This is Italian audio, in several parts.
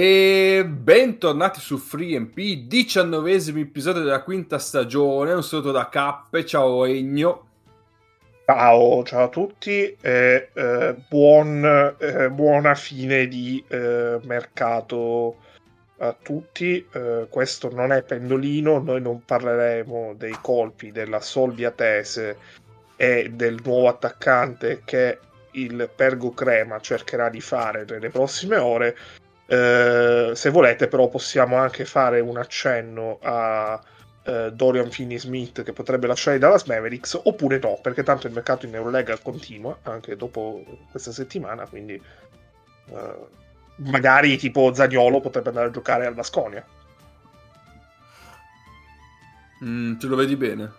E bentornati su FreeMP, diciannovesimo episodio della quinta stagione. Un saluto da Cappe, ciao Egno. Ciao, ciao a tutti e eh, buon, eh, buona fine di eh, mercato a tutti. Questo non è pendolino, noi non parleremo dei colpi della Solvia Tese e del nuovo attaccante che il Pergo Crema cercherà di fare nelle prossime ore eh, se volete, però, possiamo anche fare un accenno a eh, Dorian Finney-Smith che potrebbe lasciare Dallas Mavericks, oppure no, perché tanto il mercato in Eurolega continua anche dopo questa settimana. Quindi, eh, magari tipo Zagnolo potrebbe andare a giocare al Vasconia. Mm, te lo vedi bene?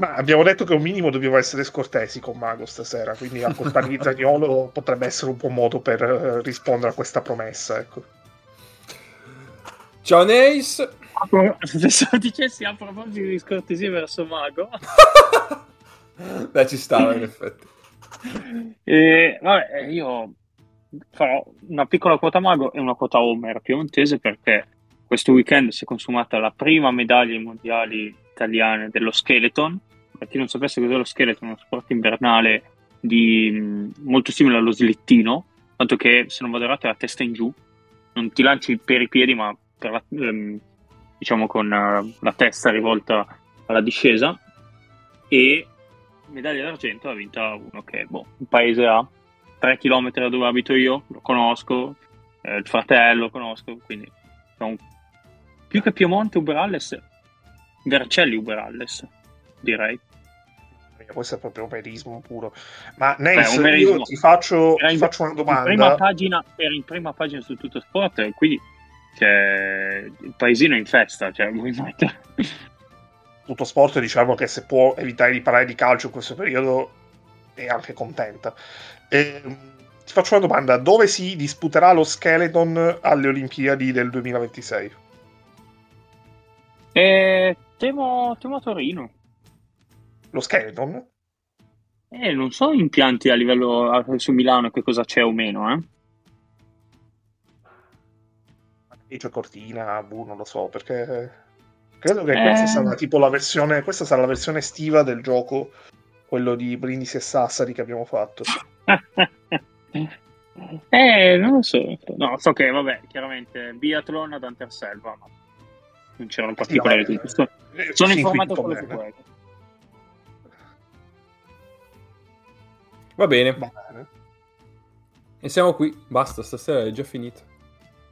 Ma abbiamo detto che un minimo dobbiamo essere scortesi con Mago stasera, quindi apportargli Zagnolo potrebbe essere un buon modo per uh, rispondere a questa promessa. Ecco. Ciao Neis! Pensavo dicessi a proposito di scortesia verso Mago. Beh, ci stava in effetti. E, vabbè, io farò una piccola quota Mago e una quota Homer piemontese perché questo weekend si è consumata la prima medaglia ai mondiali italiane dello skeleton per chi non sapesse cos'è lo scheletro, è uno sport invernale di, molto simile allo slittino, tanto che se non vado errato è a testa in giù, non ti lanci per i piedi ma la, ehm, diciamo con uh, la testa rivolta alla discesa. E medaglia d'argento ha vinta uno che boh, un paese a 3 km da dove abito io, lo conosco, eh, il fratello lo conosco, quindi un, più che Piemonte Uberalles, Vercelli Uberalles, direi questo è proprio operismo puro. Ma Nace, Beh, io ti faccio, ti faccio una domanda. Prima pagina, era in prima pagina su tutto sport, e quindi c'è il paesino in festa, cioè vuoi mettere... Tutto sport diciamo che se può evitare di parlare di calcio in questo periodo è anche contenta. E, ehm, ti faccio una domanda, dove si disputerà lo skeleton alle Olimpiadi del 2026? Eh, temo, temo a Torino lo skeleton? Eh, non so impianti a livello su Milano che cosa c'è o meno, eh. C'è Cortina, boh, non lo so, perché credo che eh... questa sarà tipo la versione, questa sarà la versione estiva del gioco, quello di Brindisi e Sassari che abbiamo fatto. eh, non lo so. No, so che, vabbè, chiaramente biathlon ad Anterselva, ma non c'erano particolari. Sì, sono, sono informato solo su questo. Va bene. bene. E siamo qui. Basta, stasera è già finita.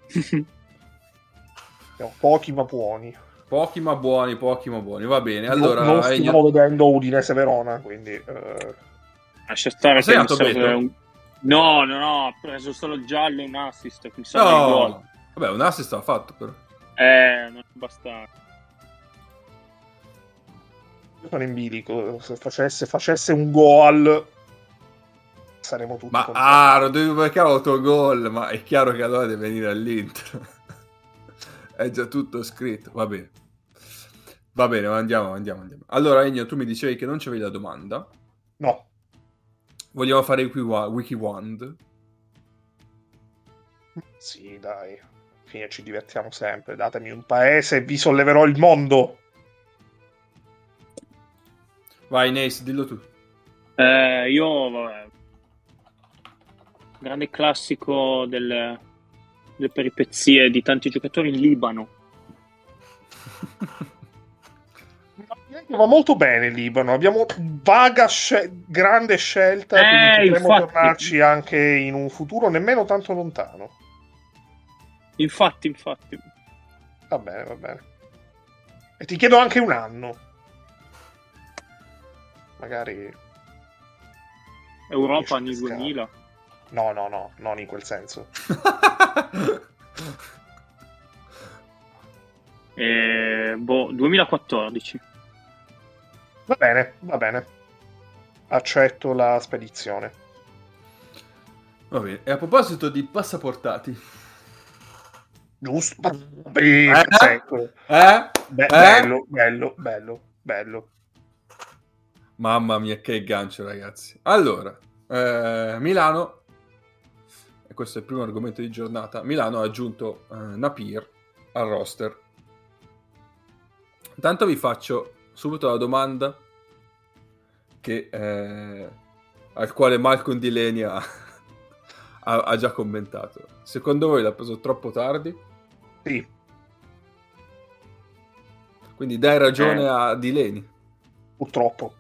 Siamo pochi ma buoni. Pochi ma buoni, pochi ma buoni. Va bene. Allora, non, non stiamo Egno... vedendo Udinese Verona, quindi... Eh... Lascia stare che un... No, no, no, ha preso solo il giallo e un assist. No, vabbè, un assist l'ha fatto però. Eh, non basta. Io sono in bilico. Se facesse, facesse un gol saremo tutti ma ah, non devi marcare autogol ma è chiaro che allora deve venire all'Inter. È già tutto scritto va bene. Va bene andiamo andiamo andiamo. Allora Ennio tu mi dicevi che non c'avevi la domanda. No. Vogliamo fare il wiki wand? Sì dai. Alla fine ci divertiamo sempre. Datemi un paese e vi solleverò il mondo. Vai Nace dillo tu. Eh, io vabbè, grande classico delle, delle peripezie di tanti giocatori in Libano. Va molto bene il Libano, abbiamo vaga scel- grande scelta, eh, quindi potremmo infatti... tornarci anche in un futuro nemmeno tanto lontano. Infatti, infatti. Va bene, va bene. E ti chiedo anche un anno. Magari... Europa anni 2000. No, no, no, non in quel senso. eh, boh, 2014. Va bene, va bene. Accetto la spedizione. Va bene. E a proposito di passaportati. Giusto. Eh? Ecco. Eh? Be- eh? Bello, bello, bello, bello. Mamma mia, che gancio, ragazzi. Allora, eh, Milano questo è il primo argomento di giornata, Milano ha aggiunto eh, Napier al roster. Intanto vi faccio subito la domanda che, eh, al quale Malcolm Delaney ha, ha, ha, già commentato. Secondo voi l'ha preso troppo tardi? Sì. Quindi dai ragione eh. a Delaney? Purtroppo.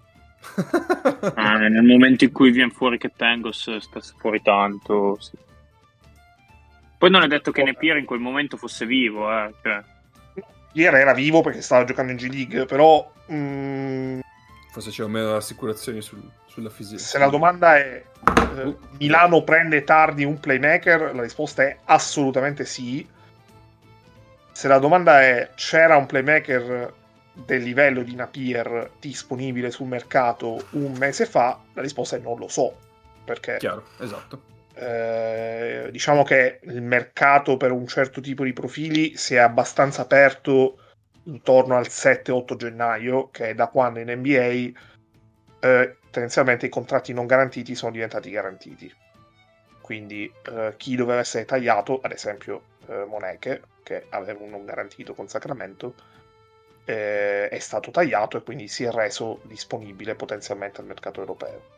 ah, nel momento in cui viene fuori che Tangos sta fuori tanto, sì. Poi non è detto che Nepier in quel momento fosse vivo, eh. Cioè. Ieri era vivo perché stava giocando in G League, però. Mm, Forse c'erano meno assicurazioni sul, sulla fisica. Se la domanda è: eh, uh, Milano prende tardi un playmaker? La risposta è assolutamente sì. Se la domanda è: c'era un playmaker del livello di Napier disponibile sul mercato un mese fa? La risposta è non lo so. Perché. Chiaro, esatto eh, diciamo che il mercato per un certo tipo di profili si è abbastanza aperto intorno al 7-8 gennaio, che è da quando in NBA eh, tendenzialmente i contratti non garantiti sono diventati garantiti. Quindi eh, chi doveva essere tagliato, ad esempio eh, Moneche, che aveva un non garantito con Sacramento, eh, è stato tagliato e quindi si è reso disponibile potenzialmente al mercato europeo.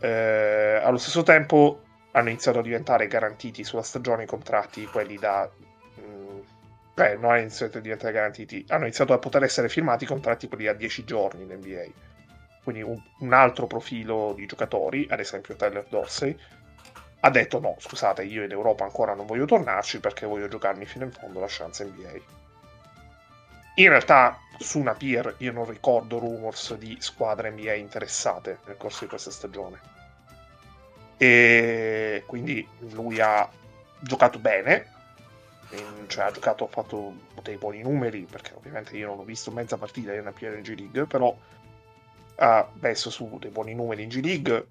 Eh, allo stesso tempo hanno iniziato a diventare garantiti sulla stagione i contratti, quelli da... Mh, mm, beh, non hanno iniziato a diventare garantiti, hanno iniziato a poter essere firmati i contratti quelli a 10 giorni in NBA. Quindi un, un altro profilo di giocatori, ad esempio Tyler Dorsey, ha detto no, scusate, io in Europa ancora non voglio tornarci perché voglio giocarmi fino in fondo la chance NBA. In realtà su una peer io non ricordo rumors di squadre NBA interessate nel corso di questa stagione e quindi lui ha giocato bene. Cioè ha giocato ha fatto dei buoni numeri perché ovviamente io non ho visto mezza partita in una PNG League però ha messo su dei buoni numeri in G League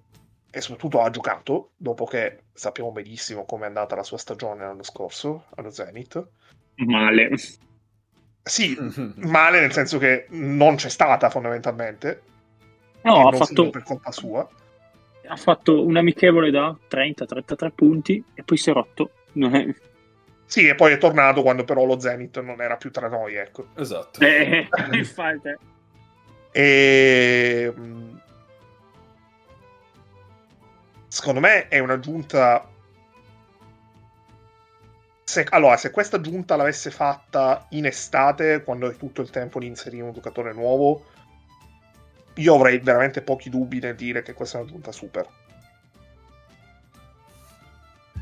e soprattutto ha giocato dopo che sappiamo benissimo come è andata la sua stagione l'anno scorso allo Zenith male. Sì, male nel senso che non c'è stata fondamentalmente. No, ha fatto per colpa sua ha fatto un amichevole da 30-33 punti e poi si è rotto. È... Sì, e poi è tornato quando però lo Zenith non era più tra noi, ecco. Esatto. Eh, infatti. E... Mm, secondo me è una giunta... Se... Allora, se questa giunta l'avesse fatta in estate, quando hai tutto il tempo di inserire un giocatore nuovo, io avrei veramente pochi dubbi nel dire che questa è una giunta super.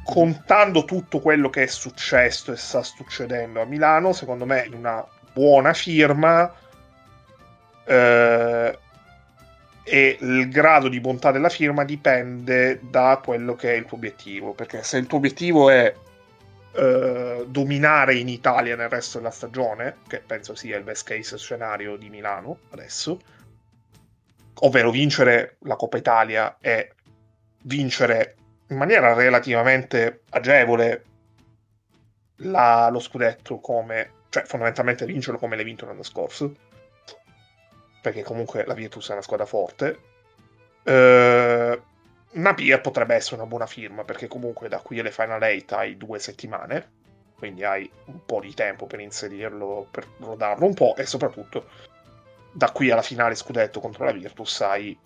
Contando tutto quello che è successo e sta succedendo a Milano, secondo me è una buona firma eh, e il grado di bontà della firma dipende da quello che è il tuo obiettivo. Perché se il tuo obiettivo è eh, dominare in Italia nel resto della stagione, che penso sia il best case scenario di Milano adesso, ovvero vincere la Coppa Italia e vincere in maniera relativamente agevole la, lo scudetto come, cioè fondamentalmente vincerlo come l'hai vinto l'anno scorso, perché comunque la Virtus è una squadra forte. Eh, Napier potrebbe essere una buona firma, perché comunque da qui alle Final 8 hai due settimane, quindi hai un po' di tempo per inserirlo, per rodarlo un po' e soprattutto da qui alla finale scudetto contro la Virtus hai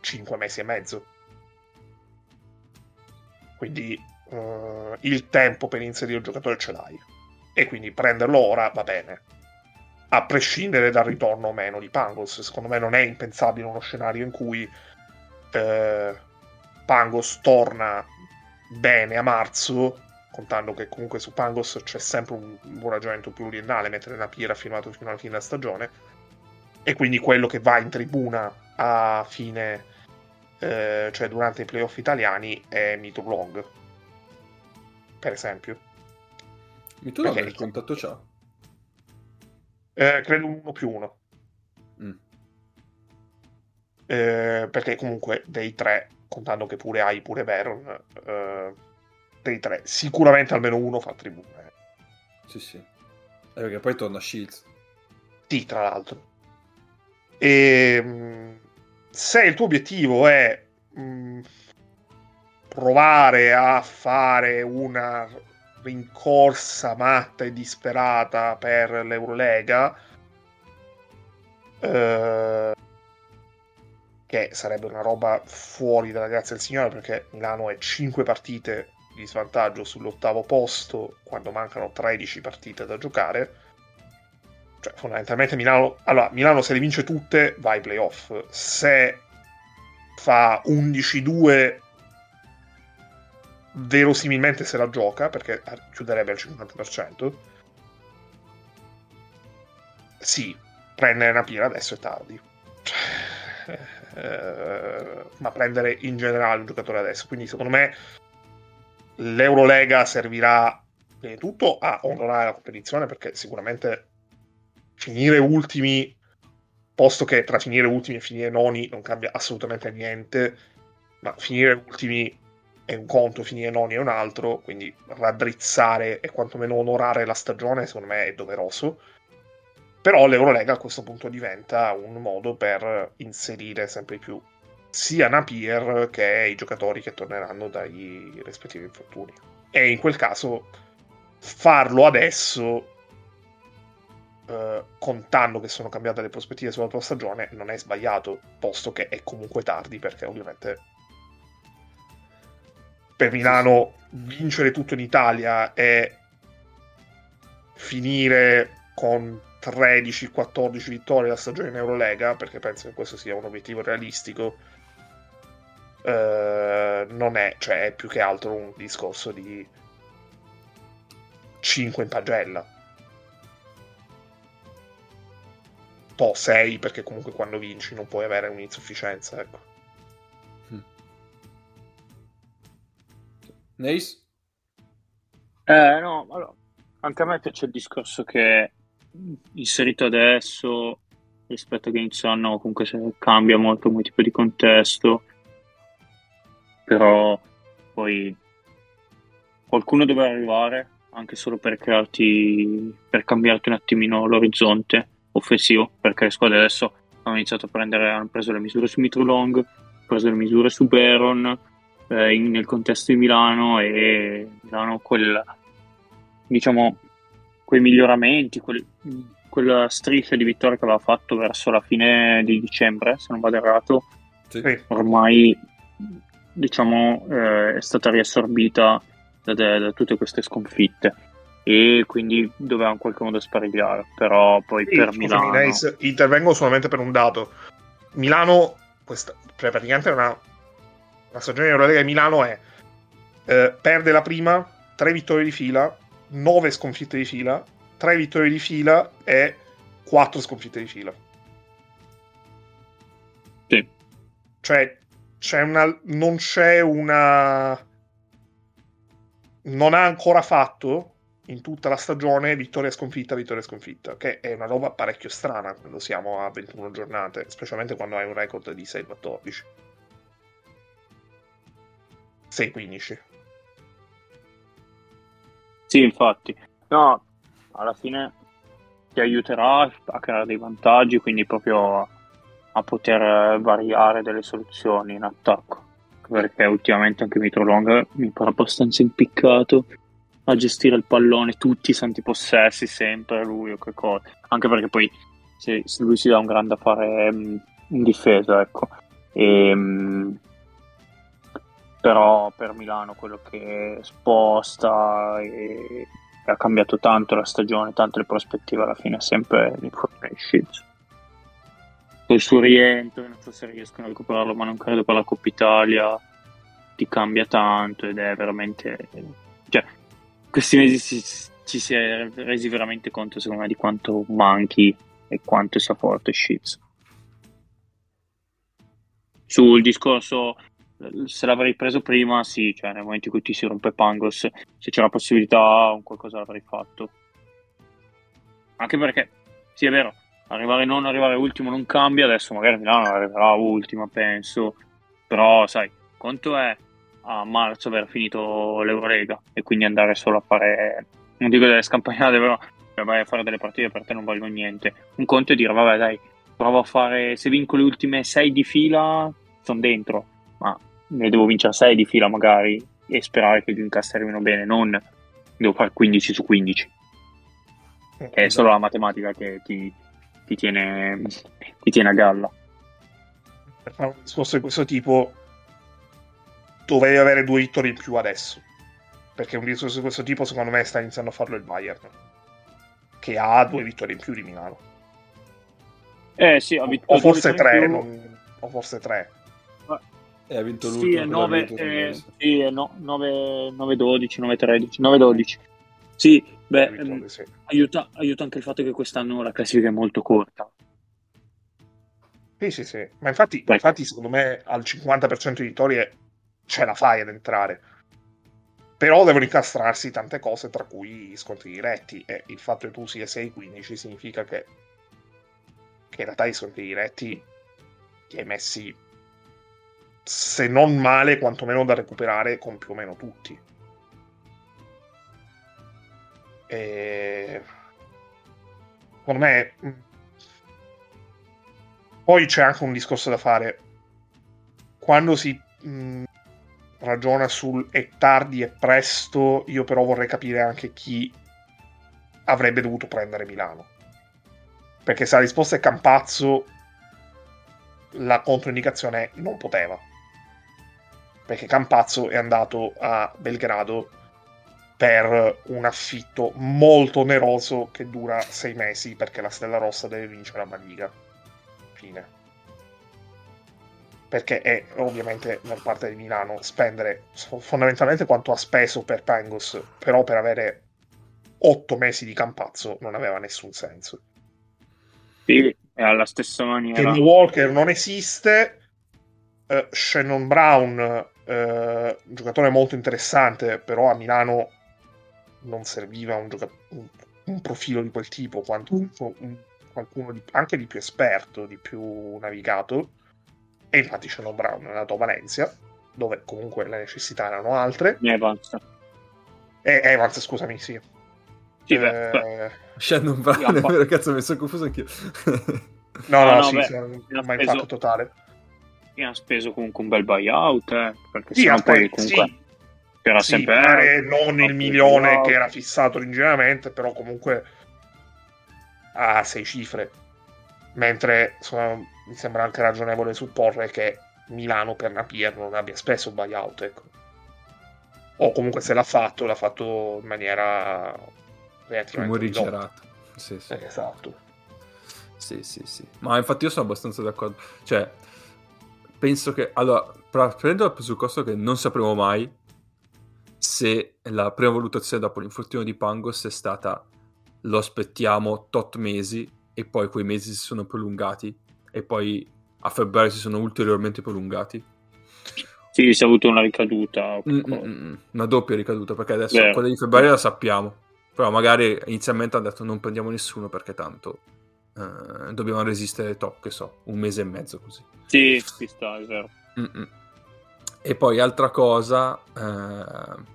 5 mesi e mezzo. Quindi uh, il tempo per inserire il giocatore ce l'hai. E quindi prenderlo ora va bene. A prescindere dal ritorno o meno di Pangos. Secondo me non è impensabile uno scenario in cui uh, Pangos torna bene a marzo contando che comunque su Pangos c'è sempre un buon ragionamento pluriennale, mentre Napier ha firmato fino alla fine della stagione, e quindi quello che va in tribuna a fine, eh, cioè durante i playoff italiani, è Mito Long, per esempio. Mito Long che contatto c'ha? Eh, credo uno più uno. Mm. Eh, perché comunque dei tre, contando che pure hai pure Veron, eh, dei tre, sicuramente almeno uno fa tribù. Eh. Sì, sì. Eh, perché poi torna Shields. Sì, tra l'altro. E ehm, se il tuo obiettivo è mh, mm, provare a fare una rincorsa matta e disperata per l'Eurolega, eh, che sarebbe una roba fuori dalla grazia del Signore, perché Milano è 5 partite di svantaggio sull'ottavo posto quando mancano 13 partite da giocare. Cioè, fondamentalmente Milano, allora, Milano se le vince tutte va ai playoff. Se fa 11-2 verosimilmente se la gioca perché chiuderebbe al 50%. Sì, prendere una pira adesso è tardi. Eh, ma prendere in generale un giocatore adesso. Quindi secondo me l'Eurolega servirà prima di tutto a onorare la competizione perché sicuramente finire ultimi, posto che tra finire ultimi e finire noni non cambia assolutamente niente, ma finire ultimi è un conto, finire noni è un altro, quindi raddrizzare e quantomeno onorare la stagione secondo me è doveroso. Però l'Eurolega a questo punto diventa un modo per inserire sempre più sia Napier che i giocatori che torneranno dai rispettivi infortuni. E in quel caso farlo adesso, eh, contando che sono cambiate le prospettive sulla tua stagione, non è sbagliato, posto che è comunque tardi, perché ovviamente per Milano vincere tutto in Italia e finire con 13-14 vittorie la stagione in Eurolega, perché penso che questo sia un obiettivo realistico, eh, non è, cioè è più che altro un discorso di 5 in pagella. Po' 6 perché comunque quando vinci non puoi avere un'insufficienza, ecco. Nace? Eh, no, allora, anche a me piace il discorso che inserito adesso rispetto a che inizio anno comunque cambia molto come tipo di contesto però poi qualcuno deve arrivare anche solo per crearti per cambiarti un attimino l'orizzonte offensivo perché le squadre adesso hanno iniziato a prendere hanno preso le misure su Mitrolong hanno preso le misure su Baron eh, in, nel contesto di Milano e Milano quel, diciamo, quei miglioramenti, quel, quella striscia di vittoria che aveva fatto verso la fine di dicembre, se non vado errato, sì. ormai diciamo, eh, è stata riassorbita da, da, tutte queste sconfitte e quindi doveva in qualche modo sparigliare però poi sì, per Milano Nice, intervengo solamente per un dato Milano questa, cioè praticamente una la stagione Eurolega di Milano è eh, perde la prima, tre vittorie di fila, nove sconfitte di fila, tre vittorie di fila e quattro sconfitte di fila. Sì. Cioè, c'è una, non c'è una... Non ha ancora fatto in tutta la stagione vittoria sconfitta, vittoria sconfitta, che è una roba parecchio strana quando siamo a 21 giornate, specialmente quando hai un record di 6-14. 6-15. Sì, infatti. No, alla fine ti aiuterà a creare dei vantaggi, quindi proprio a poter variare delle soluzioni in attacco. Perché ultimamente anche Mitrolong mi pare abbastanza impiccato a gestire il pallone, tutti i santi possessi, sempre lui o che cosa. Anche perché poi se, se lui si dà un grande affare um, in difesa, ecco. E, um, però per Milano quello che sposta e, e ha cambiato tanto la stagione, tanto le prospettive alla fine è sempre l'Information Shields. Col suo rientro, non so se riescono a recuperarlo, ma non credo per la Coppa Italia ti cambia tanto ed è veramente... Cioè, questi mesi si, ci si è resi veramente conto, secondo me, di quanto manchi e quanto sia forte Shields. Sul discorso se l'avrei preso prima, sì, cioè nel momento in cui ti si rompe Pangos, se c'era possibilità, un qualcosa l'avrei fatto. Anche perché, sì, è vero, arrivare non arrivare ultimo non cambia, adesso magari Milano arriverà ultima, penso, però sai, conto è a marzo aver finito l'Eurolega e quindi andare solo a fare, non dico delle scampagnate, però cioè, vai a fare delle partite per te non valgono niente. Un conto è dire, vabbè dai, provo a fare, se vinco le ultime sei di fila, sono dentro ma ne devo vincere 6 di fila magari e sperare che i Dreamcast arrivino bene, non devo fare 15 su 15. È solo la matematica che ti, ti, tiene, ti tiene a galla. Per fare un discorso di questo tipo, dovevi avere due vittorie in più adesso. Perché un discorso di questo tipo, secondo me, sta iniziando a farlo il Bayern, che ha due vittorie in più di Milano. Eh sì, ha vinto o forse tre, non... o forse tre. E ha vinto sì, l'ultimo. è quello 9, vinto eh, sì, è no, 9, 9 12, 9 13, 9 12. Sì, beh, ehm, sì. aiuta, aiuta anche il fatto che quest'anno la classifica è molto corta. Sì, sì, sì. Ma infatti, Beh. infatti, secondo me, al 50% di vittorie ce la fai ad entrare. Però devono incastrarsi tante cose, tra cui gli scontri diretti. E il fatto che tu sia 6-15 significa che, che in realtà gli scontri diretti ti hai messi, se non male, quantomeno da recuperare con più o meno tutti. E... Secondo me... mh, Poi c'è anche un discorso da fare. Quando si mh, ragiona sul è tardi e presto, io però vorrei capire anche chi avrebbe dovuto prendere Milano. Perché se la risposta è Campazzo, la controindicazione è non poteva. Perché Campazzo è andato a Belgrado per un affitto molto oneroso che dura sei mesi perché la Stella Rossa deve vincere a Maliga. Fine. Perché è ovviamente per parte di Milano spendere fondamentalmente quanto ha speso per Pangos, però per avere otto mesi di Campazzo non aveva nessun senso. Sì, è alla stessa maniera. Kenny Walker non esiste. eh, Shannon Brown, un giocatore molto interessante, però a Milano non serviva un, gioca- un- un profilo di quel tipo, quanto un- un- qualcuno di- anche di più esperto, di più navigato. E infatti Shannon Brown è andato a Valencia, dove comunque le necessità erano altre. Evans. E Evans, scusami, sì. Sì, beh, beh. Eh, Shannon Brown, vero, cazzo, mi sono confuso anch'io. no, no, No, no, sì, beh, ma speso- impatto totale. E ha speso comunque un bel buyout, eh, perché Sì, sennò aspetta, poi comunque sì, era Sì, sempre magari non il milione che era fissato originariamente, però comunque a sei cifre. Mentre insomma, mi sembra anche ragionevole supporre che Milano per Napier non abbia speso il buyout. Ecco. O comunque se l'ha fatto, l'ha fatto in maniera relativamente ridotta. Morigerato. Sì, sì. Eh, esatto. Sì, sì, sì. Ma infatti io sono abbastanza d'accordo. Cioè, penso che... Allora, prendo il presupposto che non sapremo mai se la prima valutazione dopo l'infortunio di Pangos è stata lo aspettiamo tot mesi e poi quei mesi si sono prolungati e poi a febbraio si sono ulteriormente prolungati. Sì, si è avuto una ricaduta. Mm, mm, mm. Una doppia ricaduta perché adesso Vero. quella di febbraio la sappiamo. Però magari inizialmente hanno detto non prendiamo nessuno perché tanto eh, dobbiamo resistere top, che so, un mese e mezzo così. Sì, ci sta, è vero. Mm-mm. E poi altra cosa, eh,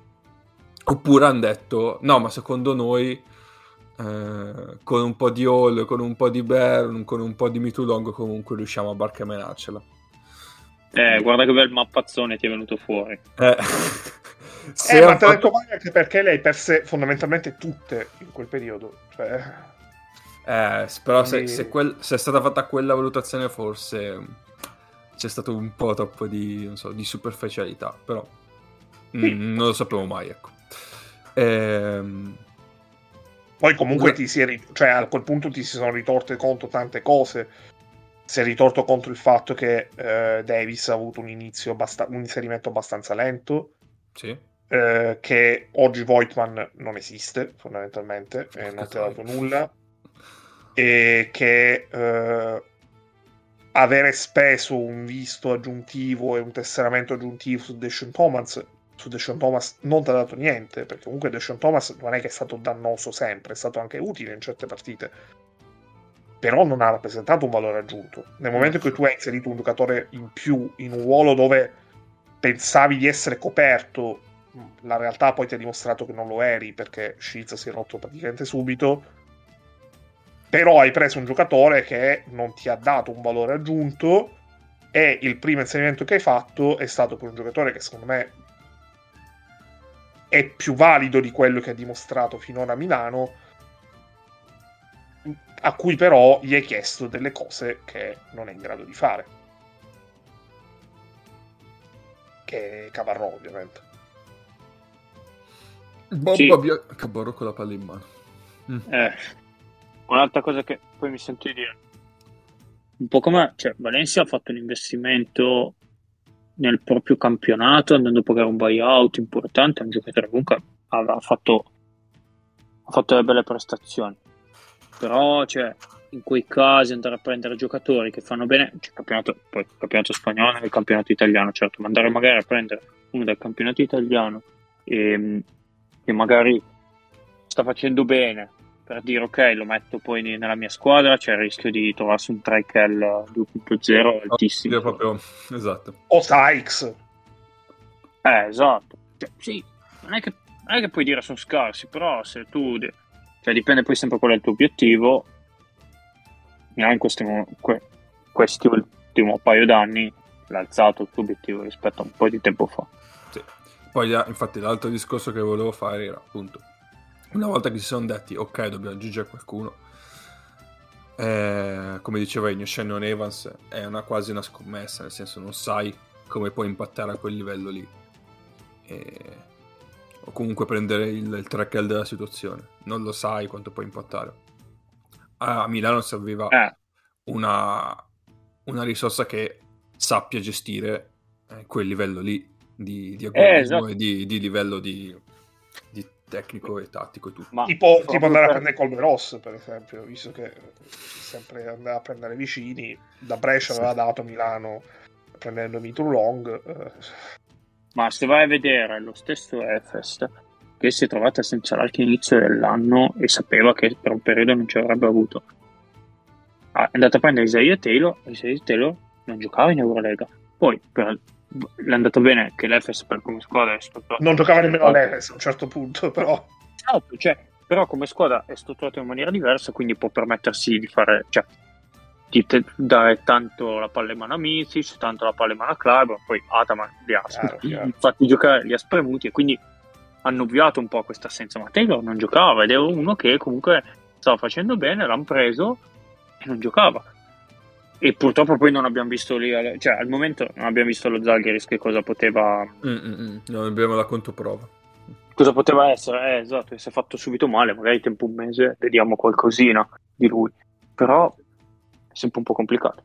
oppure hanno detto no, ma secondo noi eh, con un po' di Hall, con un po' di Bern, con un po' di Mitulong comunque riusciamo a barcamenarcela. Eh, guarda che bel mappazzone ti è venuto fuori. Eh, se Eh, ma te l'ho detto male anche perché le hai perse fondamentalmente tutte in quel periodo. Cioè, Eh, però se, Quindi- se quel- se è stata fatta quella valutazione forse mm, c'è stato un po' troppo di, non so, di superficialità, però mm, Sì. non lo sapevo mai, ecco. Ehm, Poi comunque ti si è cioè a quel punto ti si sono ritorte contro tante cose. Si è ritorto contro il fatto che eh, Davis ha avuto un inizio abbasta- un inserimento abbastanza lento. sì. eh, che oggi Voigtman non esiste fondamentalmente e non ti ha dato nulla. E che eh, avere speso un visto aggiuntivo e un tesseramento aggiuntivo su Deshaun Thomas su Deshaun Thomas non ti ha dato niente, perché comunque Deshaun Thomas non è che è stato dannoso sempre, è stato anche utile in certe partite, però non ha rappresentato un valore aggiunto. Nel momento in cui tu hai inserito un giocatore in più in un ruolo dove pensavi di essere coperto, la realtà poi ti ha dimostrato che non lo eri, perché Shields si è rotto praticamente subito, però hai preso un giocatore che non ti ha dato un valore aggiunto E il primo inserimento che hai fatto è stato per un giocatore che secondo me è più valido di quello che ha dimostrato finora a Milano, a cui però gli hai chiesto delle cose che non è in grado di fare. Che è Cavarro, ovviamente. Bob Sì. Babbia- Cabarro con la palla in mano. Mm. Eh, un'altra cosa che poi mi sento di dire, un po' come cioè, Valencia ha fatto un investimento nel proprio campionato, andando a pagare un buyout importante, è un giocatore che comunque aveva fatto, ha fatto delle belle prestazioni. Però, cioè, in quei casi andare a prendere giocatori che fanno bene, cioè, campionato, poi il campionato spagnolo e il campionato italiano, certo, ma andare magari a prendere uno del campionato italiano e, che magari sta facendo bene per dire ok lo metto poi ne- nella mia squadra c'è il rischio di trovarsi un Trikel 2.0 altissimo Io proprio, esatto. O Sykes. eh esatto Cioè, sì non è, che, non è che puoi dire sono scarsi però se tu cioè dipende poi sempre qual è il tuo obiettivo in questi, mo- que- questi ultimi paio d'anni l'ha alzato il tuo obiettivo rispetto a un po' di tempo fa Sì. Poi ah, infatti l'altro discorso che volevo fare era appunto una volta che si sono detti ok dobbiamo aggiungere qualcuno eh, come diceva Ennio Shannon Evans è una, quasi una scommessa nel senso non sai come puoi impattare a quel livello lì. E- o comunque prendere il, il track della situazione. Non lo sai quanto puoi impattare. A Milano serviva eh, una, una risorsa che sappia gestire eh, quel livello lì di, di agonismo esatto. e di, di livello di, di tecnico e tattico e tutto. ma Tipo, tipo andare a per- prendere Colmeros, per esempio, visto che sempre andava a prendere vicini. Da Brescia Sì. aveva dato Milano prendendo Mitru Long. eh, Ma se vai a vedere lo stesso Efest che si è trovata senza l'altro inizio dell'anno e sapeva che per un periodo non ci avrebbe avuto, Ah, è andato a prendere Isaiah Taylor e Isaiah Taylor non giocava in Eurolega. Poi per- l'è andato bene che l'Efes per come squadra è strutturato. non giocava nemmeno all'Efes a un certo punto, però. Esatto, cioè, però come squadra è strutturato in maniera diversa, quindi può permettersi di fare, cioè, di te- dare tanto la palla in mano a Mizic, tanto la palla in mano a Club, poi Ataman li ha infatti giocare li ha spremuti e quindi hanno ovviato un po' questa assenza, ma Taylor non giocava ed era uno che comunque stava facendo bene, l'hanno preso e non giocava. E purtroppo poi non abbiamo visto lì, cioè al momento non abbiamo visto lo Zalgiris che cosa poteva Mm, mm, mm. Non abbiamo la controprova. cosa poteva essere, eh, esatto, si è fatto subito male, magari tempo un mese vediamo qualcosina di lui, però è sempre un po' complicato.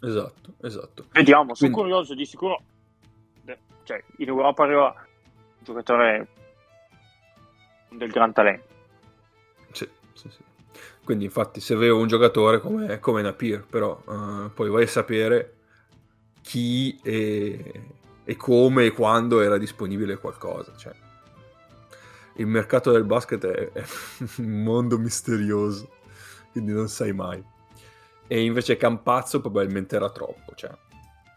Esatto, esatto. Vediamo, sono Quindi- curioso, di sicuro, cioè, in Europa arriva un giocatore del gran talento. Sì, sì, sì. Quindi infatti se avevo un giocatore come, come Napier, però eh, poi vai a sapere chi e, e come e quando era disponibile qualcosa. Cioè, il mercato del basket è, è un mondo misterioso, quindi non sai mai. E invece Campazzo probabilmente era troppo, cioè,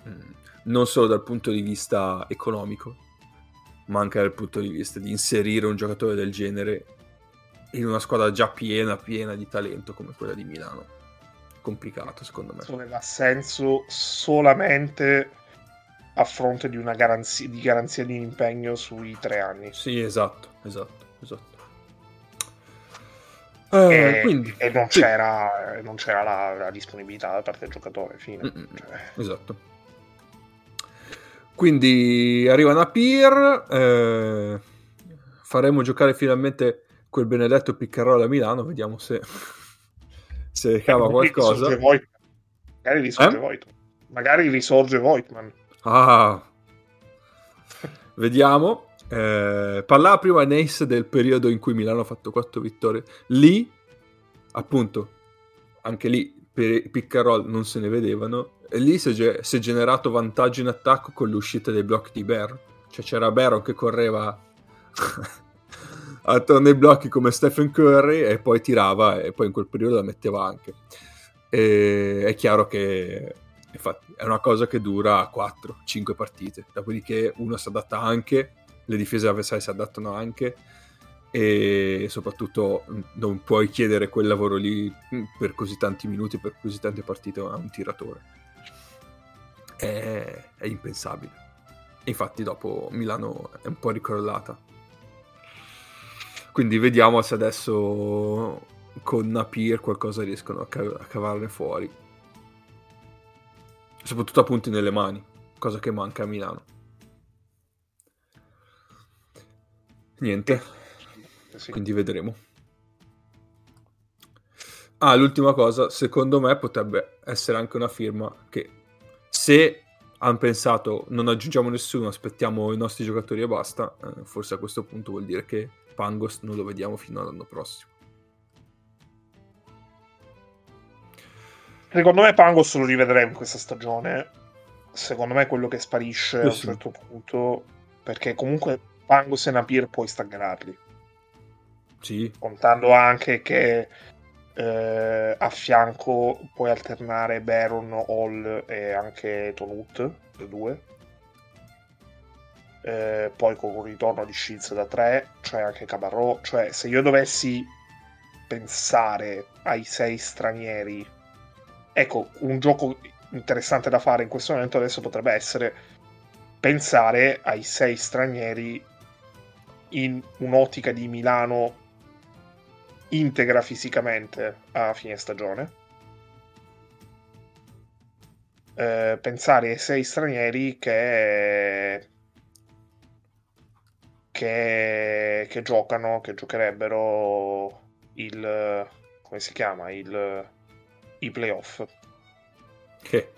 mm, non solo dal punto di vista economico, ma anche dal punto di vista di inserire un giocatore del genere in una squadra già piena, piena di talento come quella di Milano. Complicato, secondo me. aveva senso solamente a fronte di una garanzia di, garanzia di impegno sui tre anni. Sì, esatto, esatto, esatto. Eh, e, quindi, e non sì. c'era, non c'era la, la disponibilità da parte del giocatore. Fine. Cioè, Esatto. Quindi arriva Napier, eh, faremo giocare finalmente quel benedetto piccarola a Milano, vediamo se, se cava qualcosa. risorge Magari risorge Eh? Voigt. Magari risorge Voigtman. Ah, vediamo. Eh, parlava prima Nace del periodo in cui Milano ha fatto 4 vittorie. Lì, appunto, anche lì per roll non se ne vedevano. E lì si è, ge- si è generato vantaggio in attacco con l'uscita dei blocchi di Baron. Cioè c'era Baron che correva attorno ai blocchi come Stephen Curry e poi tirava e poi in quel periodo la metteva anche. E è chiaro che infatti è una cosa che dura 4-5 partite, dopodiché uno si adatta anche, le difese avversarie si adattano anche e soprattutto mh, non puoi chiedere quel lavoro lì mh, per così tanti minuti, per così tante partite a un tiratore. è, è impensabile. Infatti dopo Milano è un po' ricrollata. Quindi vediamo se adesso con Napier qualcosa riescono a, cav- a cavarne fuori. Soprattutto a punti nelle mani, cosa che manca a Milano. Niente, Sì. quindi vedremo. Ah, l'ultima cosa, secondo me potrebbe essere anche una firma che se hanno pensato non aggiungiamo nessuno, aspettiamo i nostri giocatori e basta, eh, forse a questo punto vuol dire che Pangos non lo vediamo fino all'anno prossimo. Secondo me Pangos lo rivedremo in questa stagione. Secondo me è quello che sparisce a un Sì, sì. certo punto. Perché comunque Pangos e Napier puoi staggerarli. Sì, Contando anche che eh, a fianco puoi alternare Baron, Hall e anche Tonut, le due. Eh, poi con un ritorno di Shields da 3, cioè anche Cabarro. Cioè, se io dovessi pensare ai sei stranieri, ecco, un gioco interessante da fare in questo momento adesso potrebbe essere pensare ai sei stranieri in un'ottica di Milano integra fisicamente a fine stagione. Eh, pensare ai sei stranieri che, che, che giocano, che giocherebbero il come si chiama il i playoff. che...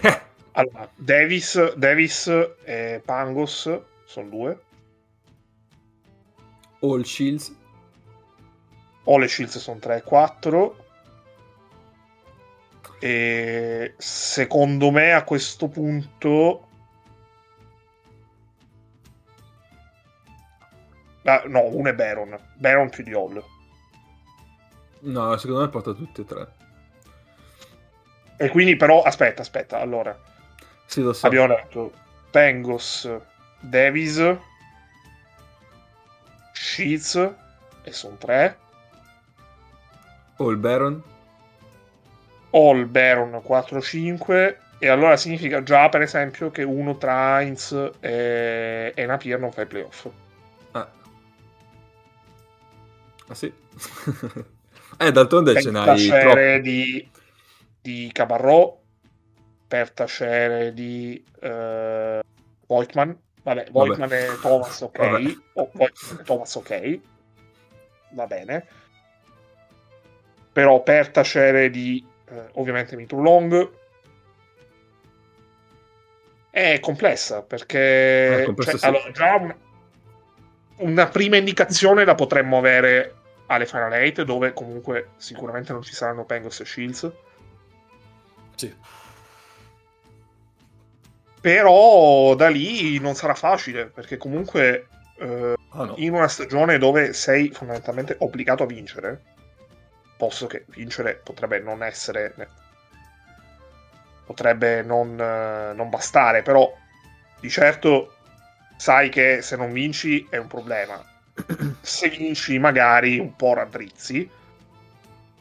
Allora, Davis, Davis e Pangos sono due. All Shields, Ole Shields sono 3 e 4. E secondo me a questo punto. Ah, no, uno è Baron. Baron più di Hall. no, secondo me porta tutti e tre. E quindi, però, aspetta, aspetta. Allora, Sì, lo so. abbiamo detto Pengos, Davis, Shields, e sono 3. All Baron, All Baron 4-5 e allora significa già per esempio che uno tra Heinz e, e Napier non fa i playoff Ah sì? eh, d'altronde ce per n'hai tacere troppo. di, di Cabarro per tacere di eh, Voigtman vabbè Voigtman e Thomas ok. Vabbè. o Voigtman e Thomas ok. Va bene. Però per tacere di eh, ovviamente Mitru Long è complessa perché È cioè, allora, già una, una prima indicazione la potremmo avere alle Final 8 dove comunque sicuramente non ci saranno Pengos e Shields Sì. però da lì non sarà facile perché comunque eh, Ah no. in una stagione dove sei fondamentalmente obbligato a vincere, posso che vincere potrebbe non essere, potrebbe non, eh, non bastare, però di certo sai che se non vinci è un problema. Se vinci magari un po' raddrizzi,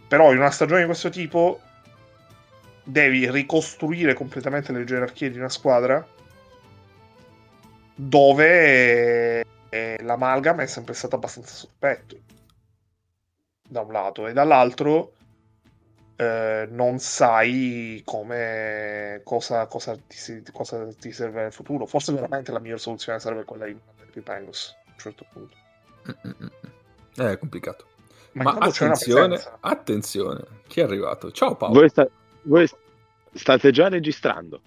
però in una stagione di questo tipo devi ricostruire completamente le gerarchie di una squadra dove eh, l'amalgama è sempre stato abbastanza sospetto da un lato e dall'altro eh, non sai come cosa, cosa, ti, cosa ti serve nel futuro forse veramente la miglior soluzione sarebbe quella di mandare Pengos a un certo punto Mm, mm, mm. È complicato. ma, Ma attenzione, attenzione. Chi è arrivato? Ciao Paolo. Voi, sta- voi state già registrando.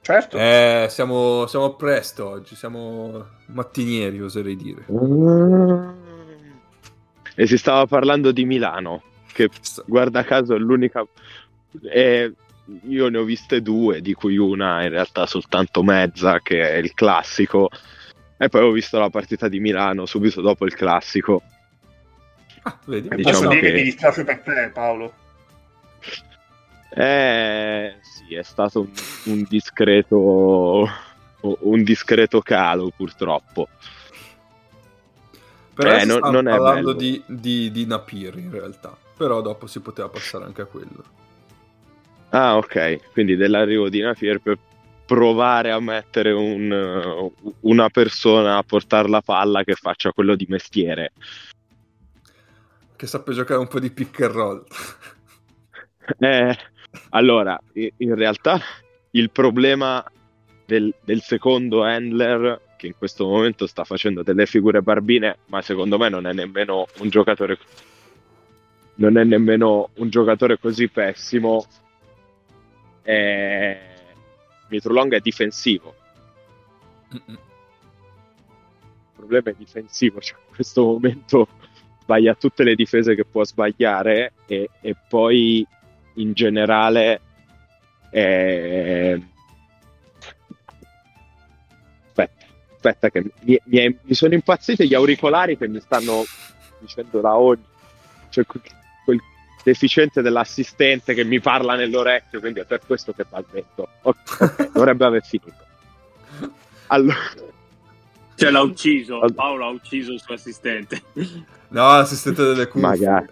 certo Eh, siamo, siamo presto oggi, siamo mattinieri, oserei dire. E si stava parlando di Milano, che guarda caso è l'unica... e io ne ho viste due, di cui una in realtà soltanto mezza, che è il classico. E poi ho visto la partita di Milano subito dopo il classico. Ah, vedi? E diciamo posso dire che... che- mi dispiace per te Paolo Eh, sì, è stato un, un discreto un discreto calo purtroppo. Per Eh, non- non è parlando bello. di, di, di Napier in realtà, però dopo si poteva passare anche a quello. Ah, ok, quindi dell'arrivo di Napier per provare a mettere un, una persona a portare la palla che faccia quello di mestiere. Che sappia giocare un po' di pick and roll. Eh, allora, in realtà il problema del, del, secondo handler, che in questo momento sta facendo delle figure barbine, ma secondo me non è nemmeno un giocatore. Non è nemmeno un giocatore così pessimo. È... Mitrolong è difensivo. Il problema è difensivo, cioè in questo momento sbaglia tutte le difese che può sbagliare e, e poi in generale eh... aspetta, aspetta che mi, mi, mi, sono impazziti gli auricolari che mi stanno dicendo da oggi cioè quel deficiente dell'assistente che mi parla nell'orecchio quindi è per questo che balbetto ok, okay dovrebbe aver finito. Allora cioè l'ha ucciso. Paolo ha ucciso il suo assistente. No l'assistente delle cuffie. Magari.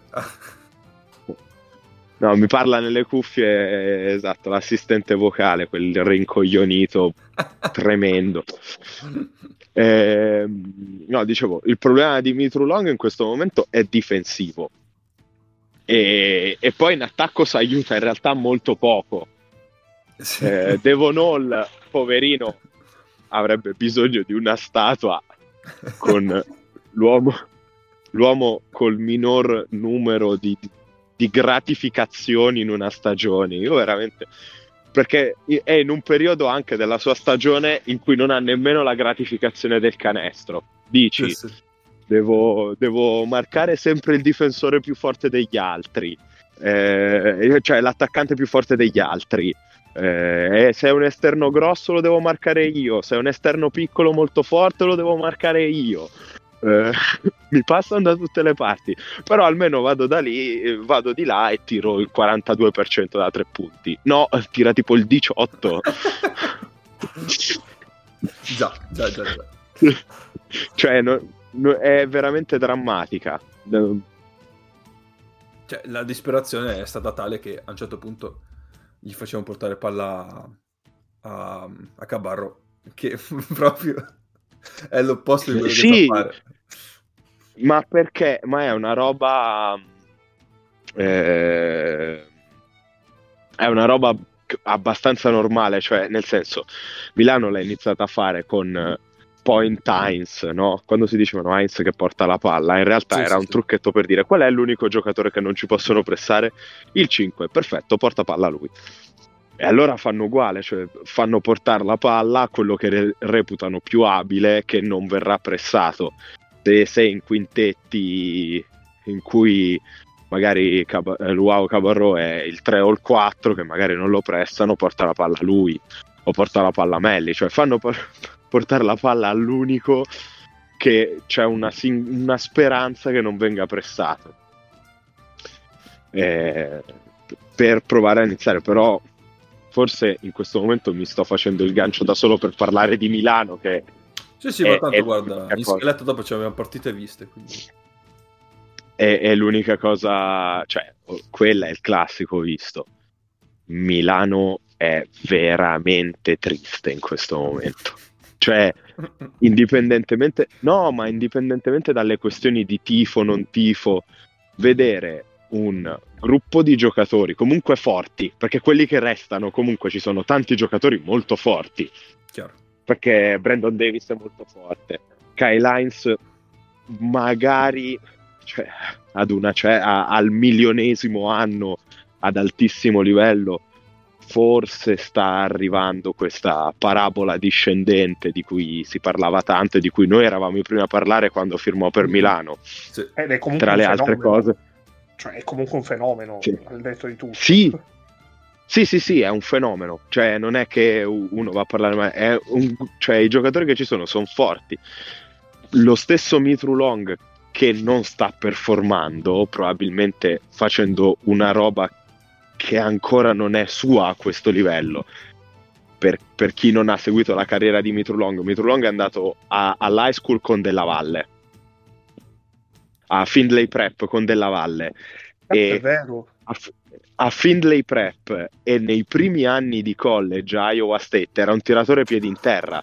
No, mi parla nelle cuffie, esatto, l'assistente vocale, quel rincoglionito tremendo. Eh, no, dicevo, il problema di Mitru Long in questo momento è difensivo. E, e poi in attacco si aiuta in realtà molto poco. Sì. Eh, Devon Hall, poverino, avrebbe bisogno di una statua con l'uomo, l'uomo col minor numero di di gratificazioni in una stagione. Io veramente perché è in un periodo anche della sua stagione in cui non ha nemmeno la gratificazione del canestro. Dici, sì, sì. Devo, devo, marcare sempre il difensore più forte degli altri, eh, cioè l'attaccante più forte degli altri. Eh, se è un esterno grosso lo devo marcare io, se è un esterno piccolo molto forte lo devo marcare io eh, mi passano da tutte le parti, però almeno vado da lì, vado di là e tiro il 42% da tre punti. No, tira tipo il 18%. già, già, già, già. cioè, no, è veramente drammatica. Cioè, la disperazione è stata tale che a un certo punto gli facevamo portare palla a, a Cabarro, che proprio è l'opposto di quello sì, che fa fare. Ma perché? Ma è una roba... Eh, è una roba abbastanza normale, cioè nel senso Milano l'ha iniziata a fare con point Heinz, no? Quando si dicevano Heinz che porta la palla, in realtà sì, era sì, un trucchetto per dire qual è l'unico giocatore che non ci possono pressare? Il 5, perfetto, porta palla lui. E allora fanno uguale, cioè fanno portare la palla a quello che re- reputano più abile che non verrà pressato. Se sei in quintetti in cui magari Cab- Luao Cabarro è il 3 o il 4 che magari non lo prestano, porta la palla a lui o porta la palla a Melli, cioè fanno por- portare la palla all'unico che c'è una, una speranza che non venga pressato. Eh, per provare a iniziare, però forse in questo momento mi sto facendo il gancio da solo per parlare di Milano che sì sì è, ma tanto guarda in scheletto dopo ci abbiamo partite viste quindi. È, è, l'unica cosa cioè quella è il classico visto. Milano è veramente triste in questo momento cioè indipendentemente no ma indipendentemente dalle questioni di tifo non tifo vedere un gruppo di giocatori comunque forti, perché quelli che restano comunque ci sono tanti giocatori molto forti. Chiaro. Perché Brandon Davis è molto forte, Kyle Hines magari cioè, ad una, cioè, a, al milionesimo anno ad altissimo livello forse sta arrivando questa parabola discendente di cui si parlava tanto e di cui noi eravamo i primi a parlare quando firmò per Milano. Sì. Tra le altre cose cioè, è comunque un fenomeno, sì. al detto di tutto. Sì. Sì, sì, sì, è un fenomeno. Cioè, non è che uno va a parlare, ma è un... cioè, i giocatori che ci sono sono forti. Lo stesso Mitru Long che non sta performando, probabilmente facendo una roba che ancora non è sua a questo livello. Per, per chi non ha seguito la carriera di Mitru Long, Mitru Long è andato a, all'high school con Della Valle a Findlay Prep con Della Valle. E... È vero. a, a Findlay Prep e nei primi anni di college a Iowa State era un tiratore piedi in terra.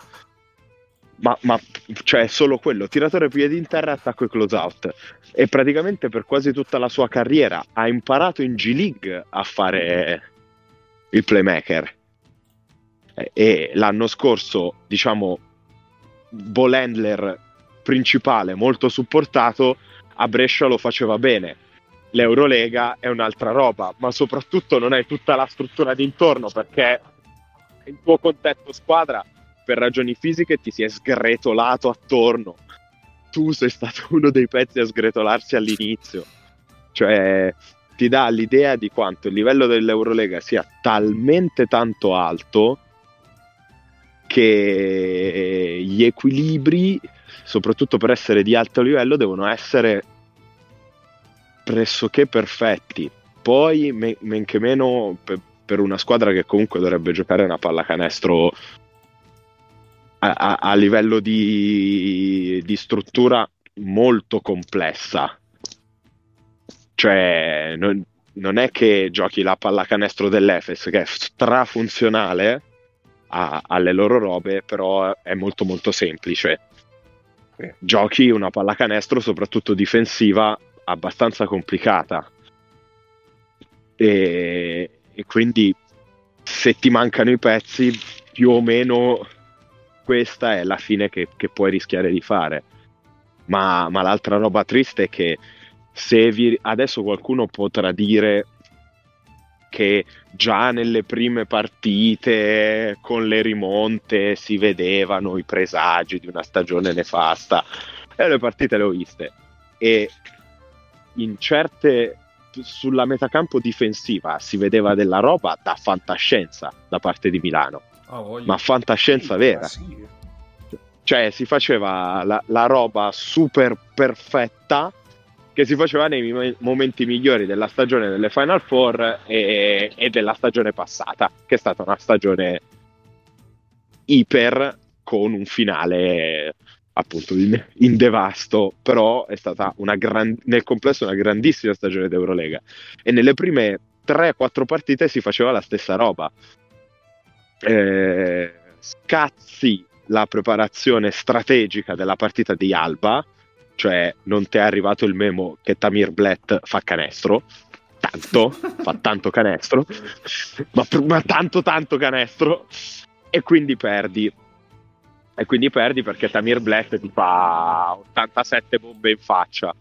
Ma, ma cioè solo quello, tiratore piedi in terra, attacco e close out. E praticamente per quasi tutta la sua carriera ha imparato in G League a fare il playmaker. E l'anno scorso, diciamo, ball handler principale molto supportato, a Brescia lo faceva bene l'Eurolega è un'altra roba, ma soprattutto non hai tutta la struttura d'intorno perché il tuo contetto squadra per ragioni fisiche ti si è sgretolato attorno. Tu sei stato uno dei pezzi a sgretolarsi all'inizio. Cioè, ti dà l'idea di quanto il livello dell'Eurolega sia talmente tanto alto che gli equilibri, soprattutto per essere di alto livello, devono essere pressoché perfetti. Poi, men, che meno, per, per, una squadra che comunque dovrebbe giocare una pallacanestro a, a, livello di, di struttura molto complessa. Cioè, non, non è che giochi la pallacanestro dell'Efes, che è strafunzionale a, alle loro robe, però è molto molto semplice. Giochi una pallacanestro soprattutto difensiva abbastanza complicata. E, e quindi se ti mancano i pezzi, più o meno questa è la fine che, che puoi rischiare di fare. Ma, ma, l'altra roba triste è che se vi, adesso qualcuno potrà dire che già nelle prime partite con le rimonte si vedevano i presagi di una stagione nefasta e le partite le ho viste e in certe sulla metacampo difensiva si vedeva della roba da fantascienza da parte di Milano, oh, ma fantascienza sì, vera. Sì. Cioè si faceva la, la, roba super perfetta che si faceva nei momenti migliori della stagione delle Final Four e, e della stagione passata, che è stata una stagione iper con un finale appunto in, in, devasto, però è stata una gran, nel complesso una grandissima stagione d'Eurolega e nelle prime 3-4 partite si faceva la stessa roba. Eh, scazzi la preparazione strategica della partita di Alba, cioè non ti è arrivato il memo che Tamir Blatt fa canestro, tanto, fa tanto canestro, ma, ma tanto tanto canestro, e quindi perdi. E quindi perdi perché Tamir Black ti fa 87 bombe in faccia.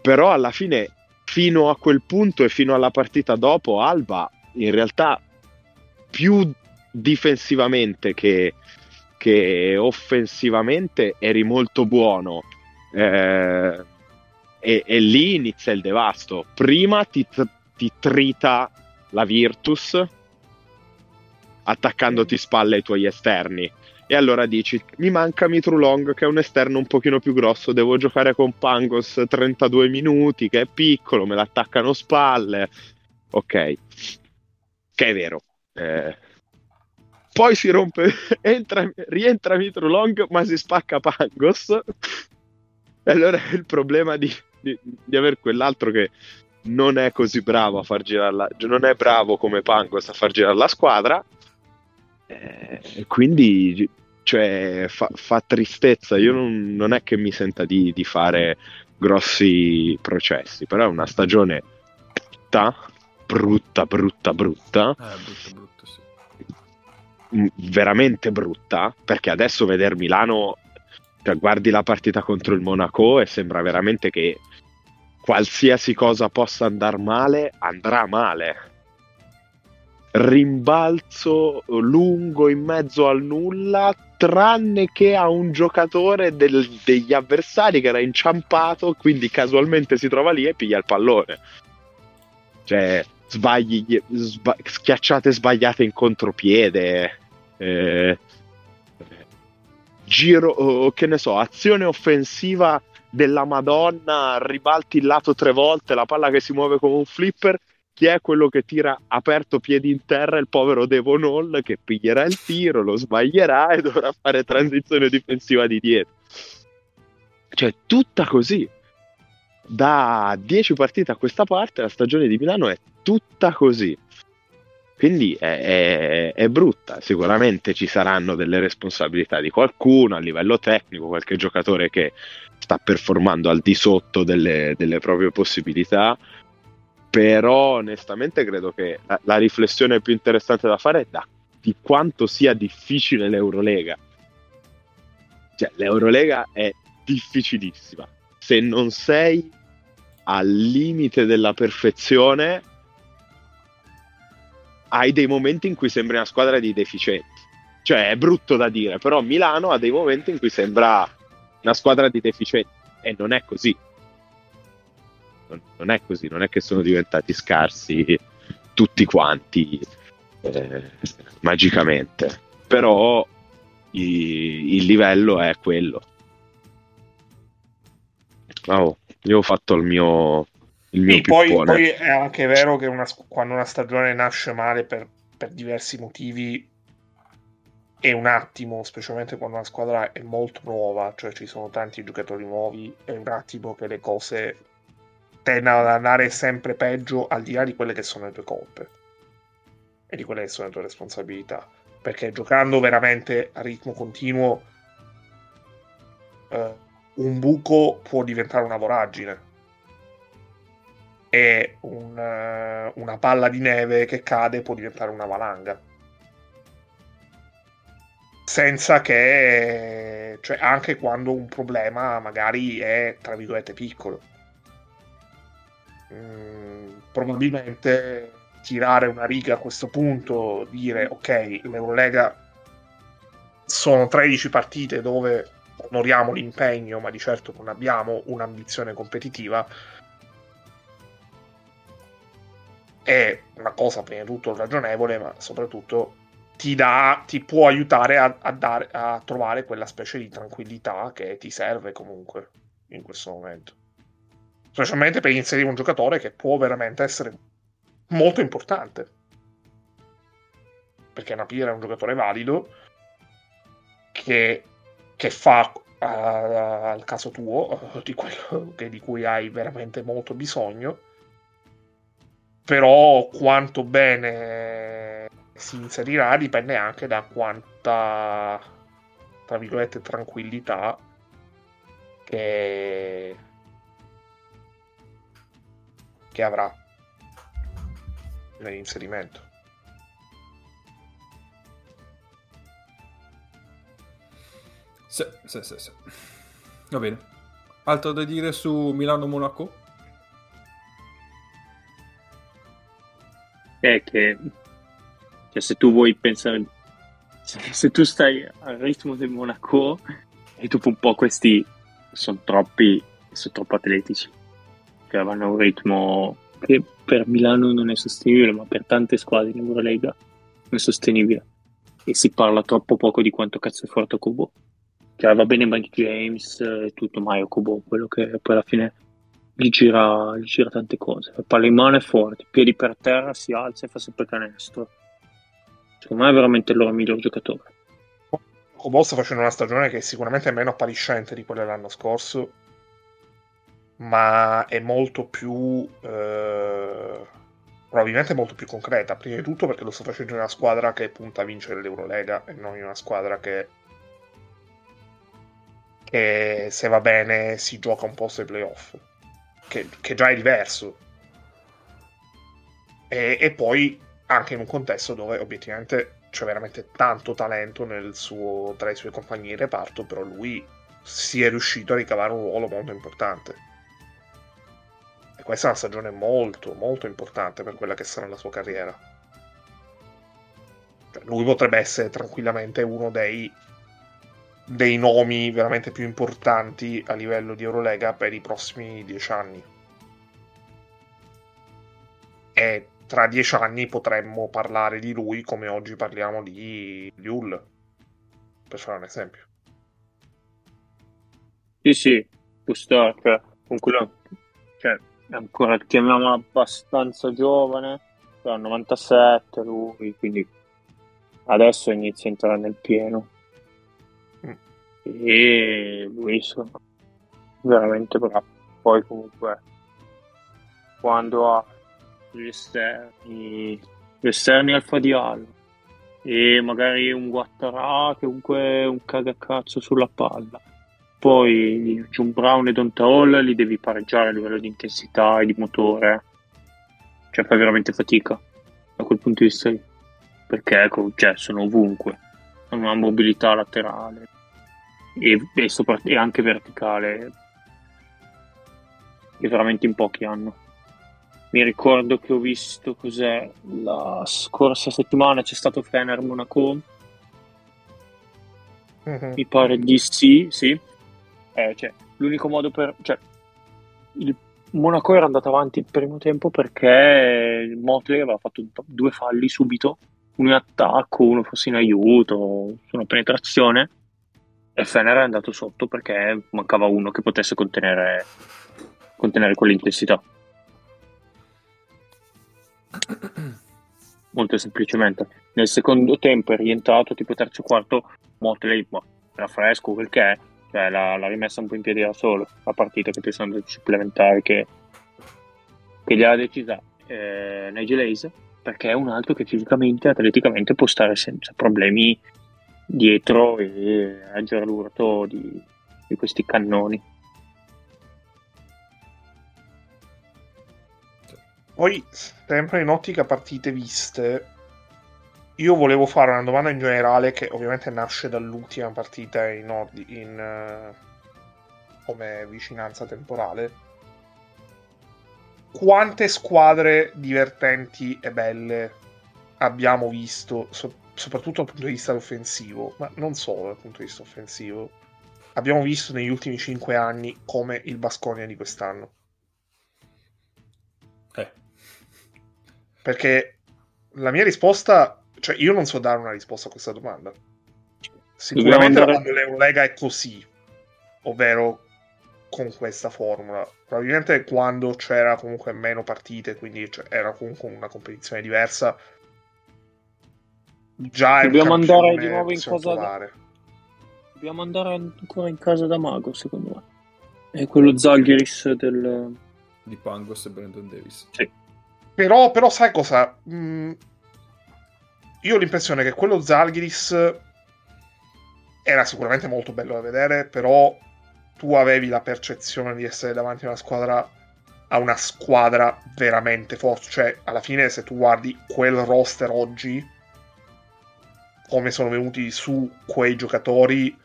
Però alla fine, fino a quel punto e fino alla partita dopo, Alba in realtà più difensivamente che, che offensivamente eri molto buono. Eh, e, e, lì inizia il devasto. Prima ti, ti trita la Virtus attaccandoti spalle ai tuoi esterni. E allora dici, mi manca Mitrulong che è un esterno un pochino più grosso, devo giocare con Pangos 32 minuti, che è piccolo, me l'attaccano spalle. Ok, che è vero. Eh. Poi si rompe, entra, rientra Mitrulong ma si spacca Pangos. E allora è il problema di, di, di aver quell'altro che non è così bravo a far girare la, non è bravo come Pangos a far girare la squadra eh, quindi cioè, fa, fa, tristezza. Io non, non, è che mi senta di, di, fare grossi processi, però è una stagione brutta, brutta, brutta, brutta. Eh, brutta, brutta sì. Mm, veramente brutta, perché adesso vedere Milano, cioè, guardi la partita contro il Monaco e sembra veramente che qualsiasi cosa possa andare male, andrà male rimbalzo lungo in mezzo al nulla, tranne che a un giocatore del, degli avversari che era inciampato, quindi casualmente si trova lì e piglia il pallone. Cioè, sbagli, sba- schiacciate sbagliate in contropiede. Eh, giro, che ne so, azione offensiva della Madonna, ribalti il lato tre volte, la palla che si muove come un flipper chi è quello che tira aperto piedi in terra? Il povero Devon Hall che piglierà il tiro, lo sbaglierà e dovrà fare transizione difensiva di dietro. Cioè, tutta così. Da 10 partite a questa parte la stagione di Milano è tutta così. Quindi è, è, è, brutta, sicuramente ci saranno delle responsabilità di qualcuno a livello tecnico, qualche giocatore che sta performando al di sotto delle, delle proprie possibilità, però onestamente credo che la, la, riflessione più interessante da fare è da, di quanto sia difficile l'Eurolega. Cioè, l'Eurolega è difficilissima. Se non sei al limite della perfezione, hai dei momenti in cui sembri una squadra di deficienti. Cioè, è brutto da dire, però Milano ha dei momenti in cui sembra una squadra di deficienti e non è così. Non, non è così, non è che sono diventati scarsi tutti quanti eh, magicamente, però i, il livello è quello. Oh, io ho fatto il mio, il mio poi, poi, è anche vero che una, quando una stagione nasce male per, per, diversi motivi è un attimo, specialmente quando una squadra è molto nuova, cioè ci sono tanti giocatori nuovi, è un attimo che le cose tendono ad andare sempre peggio al di là di quelle che sono le tue colpe e di quelle che sono le tue responsabilità. Perché giocando veramente a ritmo continuo, eh, un buco può diventare una voragine e un, eh, una palla di neve che cade può diventare una valanga. Senza che, cioè anche quando un problema magari è tra virgolette piccolo, mm, probabilmente tirare una riga a questo punto, dire ok, l'Eurolega sono 13 partite dove onoriamo l'impegno, ma di certo non abbiamo un'ambizione competitiva è una cosa prima di tutto ragionevole, ma soprattutto ti, dà, ti può aiutare a, a, dare, a trovare quella specie di tranquillità che ti serve comunque in questo momento. Specialmente per inserire un giocatore che può veramente essere molto importante. Perché Napier è un giocatore valido che, che fa al caso tuo, uh, di quello che, di cui hai veramente molto bisogno. Però quanto bene si inserirà dipende anche da quanta tra virgolette tranquillità che, che avrà nell'inserimento sì, sì, sì, sì. va bene altro da dire su Milano-Monaco? è che cioè, se tu vuoi pensare se, tu stai al ritmo del Monaco e dopo un po' questi sono troppi sono troppo atletici che vanno a un ritmo che per Milano non è sostenibile ma per tante squadre in Eurolega non è sostenibile e si parla troppo poco di quanto cazzo è forte Kubo cioè va bene Mike James e tutto ma è Kubo quello che poi alla fine gli gira, gli gira tante cose. Palla in mano è forte, piedi per terra, si alza e fa sempre canestro. Secondo me è veramente il loro miglior giocatore. Kobo sta facendo una stagione che è sicuramente meno appariscente di quella dell'anno scorso, ma è molto più. Eh, probabilmente molto più concreta. Prima di tutto perché lo sta facendo in una squadra che punta a vincere l'Eurolega e non in una squadra che. Che se va bene si gioca un posto ai playoff che, che già è diverso. E, e, poi anche in un contesto dove obiettivamente c'è veramente tanto talento suo, tra i suoi compagni di reparto, però lui si è riuscito a ricavare un ruolo molto importante. E questa è una stagione molto, molto importante per quella che sarà la sua carriera. Cioè, lui potrebbe essere tranquillamente uno dei dei nomi veramente più importanti a livello di Eurolega per i prossimi dieci anni. E tra dieci anni potremmo parlare di lui come oggi parliamo di, Hull, per fare un esempio. Sì, sì, Pustark, con quello, cioè, ancora chiamiamo abbastanza giovane, cioè 97 lui, quindi adesso inizia a entrare nel pieno e sono veramente bravo. poi comunque quando ha gli esterni, gli esterni Alfa Diallo e magari un Guattarà che comunque è un cagacazzo sulla palla. Poi John Brown e Donta Hall li devi pareggiare a livello di intensità e di motore. Cioè fai veramente fatica da quel punto di vista lì. Perché ecco, cioè, sono ovunque. Una mobilità laterale e, e, sopra- e anche verticale che veramente in pochi hanno. Mi ricordo che ho visto cos'è la scorsa settimana c'è stato Fener Monaco. Mm-hmm. Mi pare di sì, sì. Eh, cioè, l'unico modo per. Cioè, il Monaco era andato avanti il primo tempo perché il Motley aveva fatto due falli subito, uno in attacco, uno forse in aiuto, su una penetrazione, e Fener è andato sotto perché mancava uno che potesse contenere, contenere quell'intensità. Molto semplicemente. Nel secondo tempo è rientrato, tipo terzo quarto, Motley, ma era fresco, quel che è, cioè l'ha, l'ha, rimessa un po' in piedi da solo, la partita che pensando supplementare che, che gliel'ha decisa eh, Nigel Hayes, perché è un altro che fisicamente, atleticamente può stare senza problemi dietro e reggere l'urto di, di questi cannoni. Poi, sempre in ottica partite viste, io volevo fare una domanda in generale che ovviamente nasce dall'ultima partita in, ordine, in uh, come vicinanza temporale. Quante squadre divertenti e belle abbiamo visto, so- soprattutto dal punto di vista offensivo, ma non solo dal punto di vista offensivo, abbiamo visto negli ultimi cinque anni come il Basconia di quest'anno? Perché la mia risposta, cioè io non so dare una risposta a questa domanda. Sicuramente andare... quando l'Eurolega è così, ovvero con questa formula. Probabilmente quando c'era comunque meno partite, quindi era comunque una competizione diversa, già è Dobbiamo andare di nuovo in casa da... Dobbiamo andare ancora in casa da Mago, secondo me. È quello Zalgiris del... Di Pangos e Brandon Davis. Sì. Però, però sai cosa? Mm, io ho l'impressione che quello Zalgiris era sicuramente molto bello da vedere, però tu avevi la percezione di essere davanti a una squadra a una squadra veramente forte. Cioè, alla fine, se tu guardi quel roster oggi, come sono venuti su quei giocatori,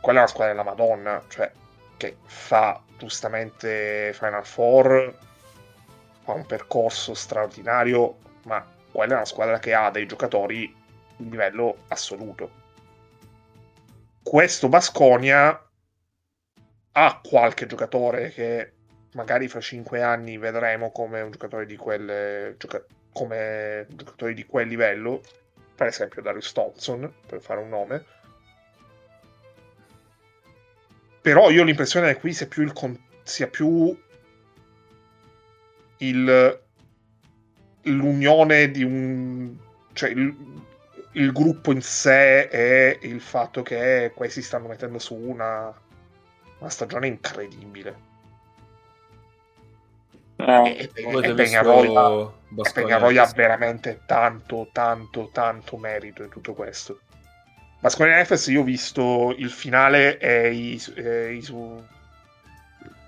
quella è una squadra della Madonna, cioè, che fa giustamente Final Four, fa un percorso straordinario, ma quella è una squadra che ha dei giocatori di livello assoluto. Questo Basconia ha qualche giocatore che magari fra 5 anni vedremo come un giocatore di quel, gioca- come giocatore di quel livello, per esempio Darius Thompson, per fare un nome. Però io ho l'impressione che qui sia più, il con- sia più il, l'unione di un... cioè il, il, gruppo in sé e il fatto che questi stanno mettendo su una, una stagione incredibile. Eh, e, e Peñarroya ha veramente tanto, tanto, tanto merito in tutto questo. Ma Square Efes io ho visto il finale e i, e i su,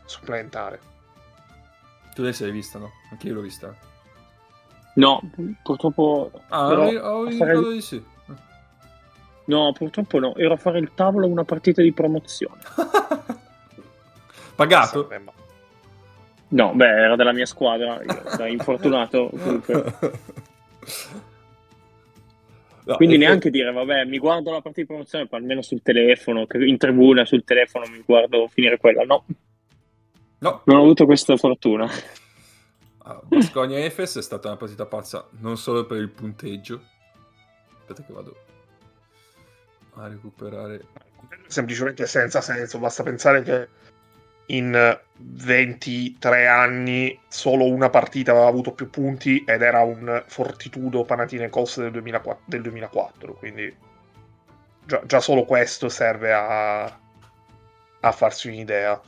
supplementare tu adesso l'hai vista, no? Anche io l'ho vista. No, purtroppo... Ah, però, ho ricordato di sì. No, purtroppo no. Ero a fare il tavolo una partita di promozione. Pagato? No, beh, era della mia squadra. da infortunato comunque. No, Quindi neanche dire, vabbè, mi guardo la partita di promozione, almeno sul telefono, in tribuna sul telefono mi guardo finire quella. No, No. Non ho avuto questa fortuna. Ah, Basconia Efes è stata una partita pazza non solo per il punteggio. Aspetta che vado a recuperare. Semplicemente senza senso, basta pensare che in 23 anni solo una partita aveva avuto più punti ed era un Fortitudo Panathinaikos del 2004, del 2004 quindi già, già, solo questo serve a, a farsi un'idea.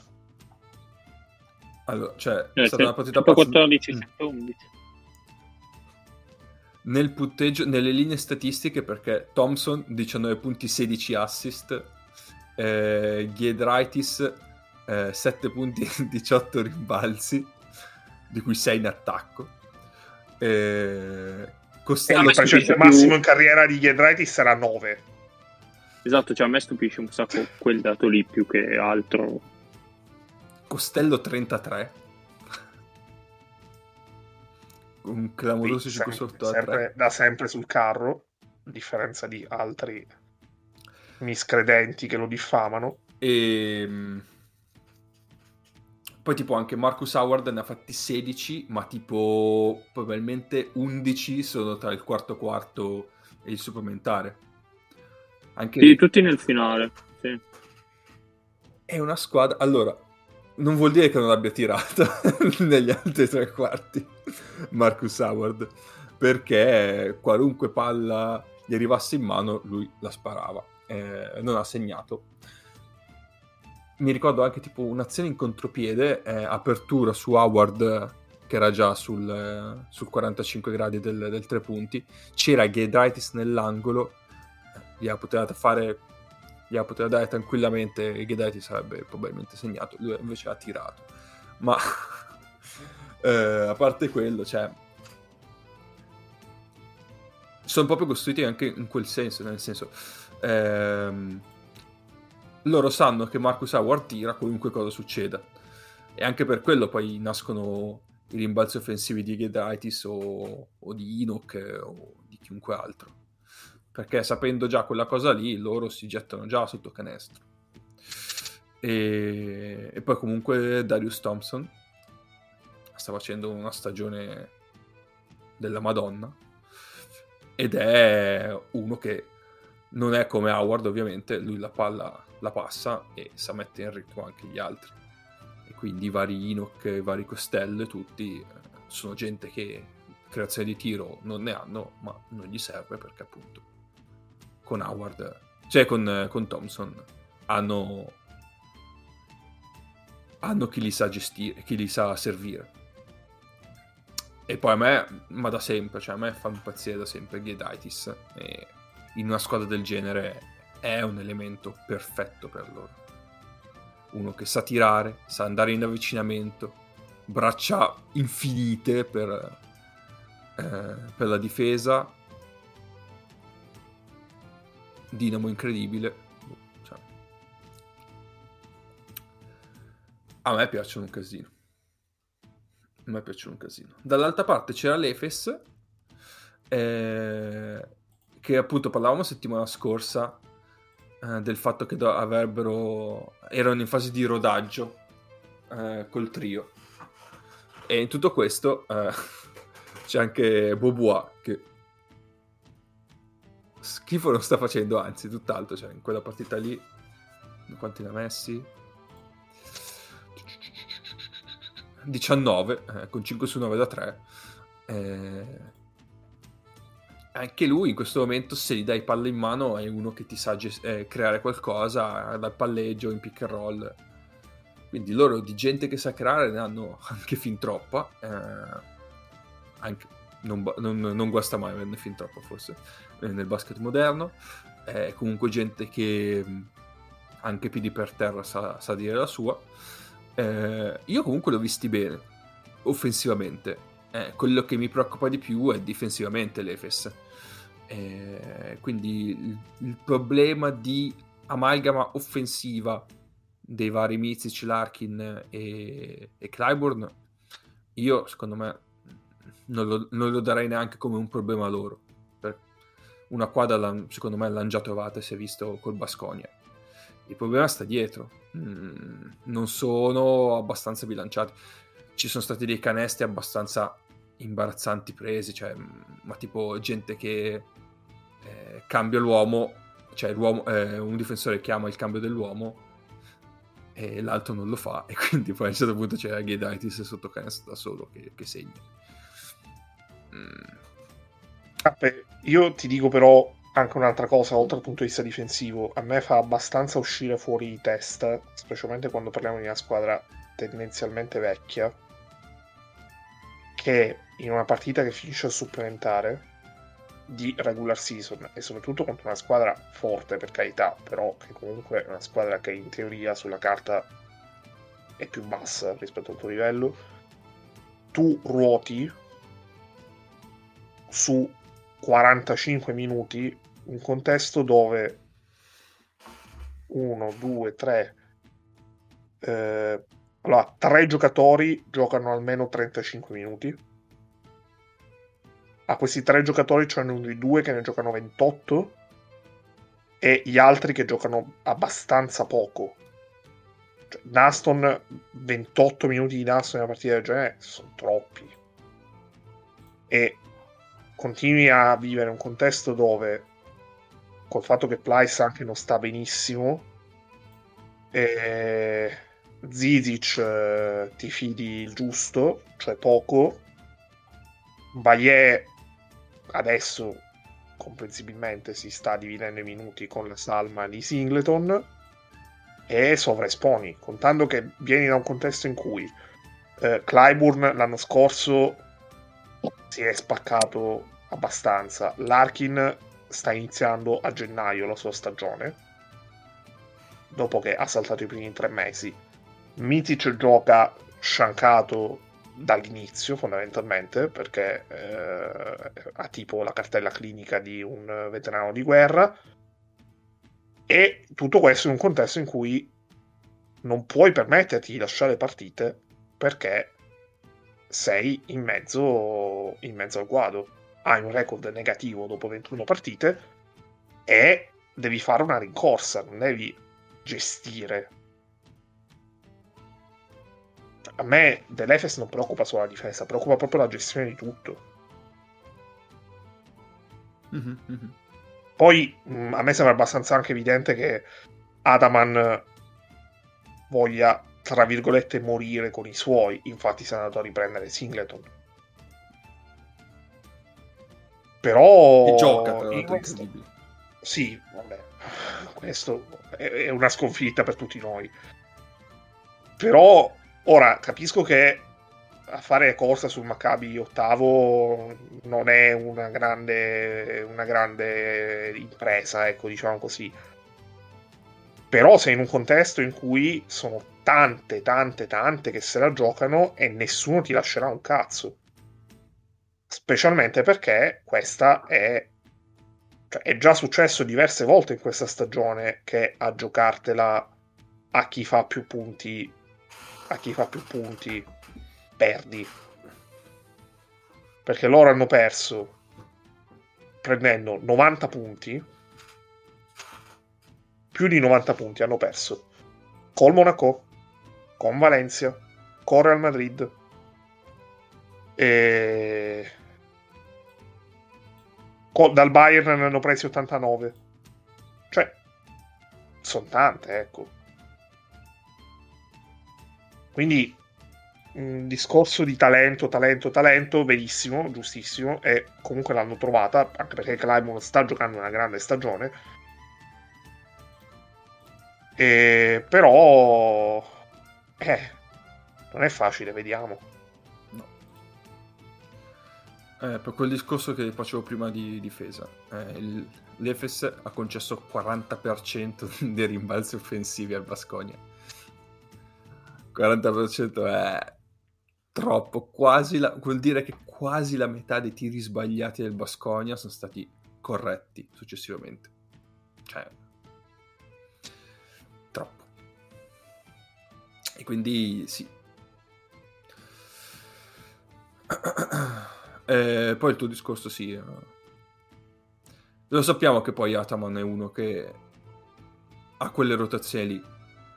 Allora, cioè, Eh, è stata una partita pazza. 114, Mm. 111. Nel punteggio, nelle linee statistiche, perché Thompson 19 punti, 16 assist, eh, Giedraitis eh, 7 punti, 18 rimbalzi, di cui 6 in attacco. Eh, E Costello, il precedente stupisce massimo più- in carriera di Giedraitis sarà 9. Esatto, cioè a me stupisce un sacco quel dato lì più che altro. Costello 33. Un clamoroso 5 sotto a 3. sempre, da sempre sul carro, a differenza di altri miscredenti che lo diffamano. E mm, poi tipo anche Marcus Howard ne ha fatti 16, ma tipo probabilmente 11 sono tra il quarto quarto e il supplementare. Anche Sì, tutti nel finale. Sì. è una squadra. Allora, non vuol dire che non abbia tirato negli altri tre quarti Marcus Howard, perché qualunque palla gli arrivasse in mano, lui la sparava. Eh, non ha segnato. Mi ricordo anche tipo un'azione in contropiede, eh, apertura su Howard che era già sul, eh, sul 45 gradi del, del tre punti. C'era Giedraitis nell'angolo, eh, gliela poteva fare gliela poteva dare tranquillamente Ghedaiti sarebbe probabilmente segnato lui invece ha tirato ma eh, a parte quello cioè sono proprio costruiti anche in quel senso nel senso ehm, loro sanno che Marcus Howard tira qualunque cosa succeda. E anche per quello poi nascono i rimbalzi offensivi di Ghedraitis o, o di Enoch eh, o di chiunque altro. Perché sapendo già quella cosa lì loro si gettano già sotto canestro. E, e poi comunque Darius Thompson sta facendo una stagione della Madonna ed è uno che non è come Howard ovviamente lui la palla la passa e sa mettere in ritmo anche gli altri e quindi vari Enoch, i vari Costello tutti eh, sono gente che creazione di tiro non ne hanno ma non gli serve perché appunto con Howard, cioè con, con Thompson, hanno, hanno chi li sa gestire, chi li sa servire. E poi a me, ma da sempre, cioè a me fa impazzire da sempre Ghiedaitis. E in una squadra del genere è un elemento perfetto per loro. Uno che sa tirare, sa andare in avvicinamento, braccia infinite per, eh, per la difesa Dinamo incredibile. Cioè, a me piacciono un casino. A me piacciono un casino. Dall'altra parte c'era l'Efes, eh, che appunto parlavamo settimana scorsa eh, del fatto che do- avrebbero erano in fase di rodaggio eh, col trio. E in tutto questo eh, c'è anche Bobois che schifo non sta facendo, anzi, tutt'altro. Cioè, in quella partita lì, quanti ne ha messi? 19, eh, con 5 su 9 da 3. Eh, anche lui in questo momento, se gli dai palla in mano, è uno che ti sa gest- eh, creare qualcosa dal palleggio in pick and roll. Quindi loro di gente che sa creare ne hanno anche fin troppa. Eh, anche, non, non, non, guasta mai averne fin troppo, forse nel basket moderno. È comunque gente che anche piedi per terra sa, sa dire la sua. Eh, io comunque l'ho visti bene, offensivamente. Eh, quello che mi preoccupa di più è difensivamente l'Efes. Eh, quindi il, il, problema di amalgama offensiva dei vari Mizic, Larkin e, e Clyburn, io secondo me non lo, non lo darei neanche come un problema loro. Una quadra secondo me l'hanno già trovata si è visto col Basconia. Il problema sta dietro. Mm, non sono abbastanza bilanciati. Ci sono stati dei canesti abbastanza imbarazzanti presi cioè, ma tipo gente che eh, cambia l'uomo cioè l'uomo, eh, un difensore chiama il cambio dell'uomo e l'altro non lo fa e quindi poi a un certo punto c'è Ghiedaitis sotto canestro da solo che, che segna mm. Io ti dico però anche un'altra cosa, oltre dal punto di vista difensivo, a me fa abbastanza uscire fuori di testa, specialmente quando parliamo di una squadra tendenzialmente vecchia, che in una partita che finisce a supplementare di regular season e soprattutto contro una squadra forte per carità, però che comunque è una squadra che in teoria sulla carta è più bassa rispetto al tuo livello, tu ruoti su 45 minuti un contesto dove 1, 2, 3 eh, allora, tre giocatori giocano almeno 35 minuti a questi tre giocatori c'è uno di due che ne giocano 28 e gli altri che giocano abbastanza poco. Cioè, Naston, 28 minuti di Naston in una partita del genere sono troppi. E continui a vivere un contesto dove, col fatto che Plyce anche non sta benissimo, e Zizic eh, ti fidi il giusto, cioè poco. Bayer adesso comprensibilmente si sta dividendo i minuti con la salma di Singleton e sovraesponi, contando che vieni da un contesto in cui eh, Clyburn l'anno scorso si è spaccato abbastanza, Larkin sta iniziando a gennaio la sua stagione, dopo che ha saltato i primi tre mesi, Mitic gioca sciancato dall'inizio fondamentalmente perché eh, ha tipo la cartella clinica di un veterano di guerra. E tutto questo in un contesto in cui non puoi permetterti di lasciare partite perché sei in mezzo, in mezzo al guado. Hai un record negativo dopo 21 partite e devi fare una rincorsa non devi gestire a me dell'Efes non preoccupa solo la difesa, preoccupa proprio la gestione di tutto. Mm-hmm, mm-hmm. Poi mh, mm, a me sembra abbastanza anche evidente che Adaman voglia, tra virgolette, morire con i suoi, infatti si è andato a riprendere Singleton. Però... E gioca, tra l'altro, Sì, vabbè, questo è una sconfitta per tutti noi. Però Ora, capisco che a fare corsa sul Maccabi ottavo non è una grande, una grande impresa, ecco, diciamo così. Però sei in un contesto in cui sono tante, tante, tante che se la giocano e nessuno ti lascerà un cazzo. Specialmente perché questa è... Cioè, è già successo diverse volte in questa stagione che a giocartela a chi fa più punti a chi fa più punti perdi. Perché loro hanno perso prendendo 90 punti, più di 90 punti hanno perso col Monaco, con Valencia, con Real Madrid e dal Bayern ne hanno presi 89. Cioè, sono tante, ecco. Quindi un discorso di talento, talento, talento, benissimo, giustissimo, e comunque l'hanno trovata, anche perché Clyburn sta giocando una grande stagione. E, però, eh, non è facile, vediamo. No. Eh, per quel discorso che facevo prima di difesa, eh, l'Efes ha concesso 40% dei rimbalzi offensivi al Basconia 40% è troppo, quasi la, vuol dire che quasi la metà dei tiri sbagliati del Basconia sono stati corretti successivamente. Cioè, troppo. E quindi sì. E poi il tuo discorso sì. Eh. Lo sappiamo che poi Ataman è uno che ha quelle rotazioni lì.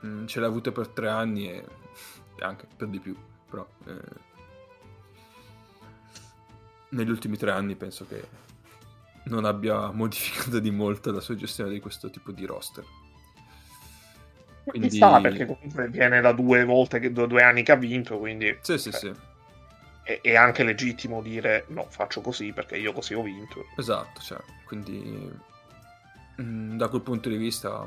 Mm, ce l'ha avute per tre anni e anche per di più, però eh, negli ultimi tre anni penso che non abbia modificato di molto la sua gestione di questo tipo di roster. Quindi... sta perché comunque viene da due volte, che, da due anni che ha vinto, quindi... Sì, sì, sì. È, è, anche legittimo dire no, faccio così perché io così ho vinto. Esatto, cioè, quindi mm, da quel punto di vista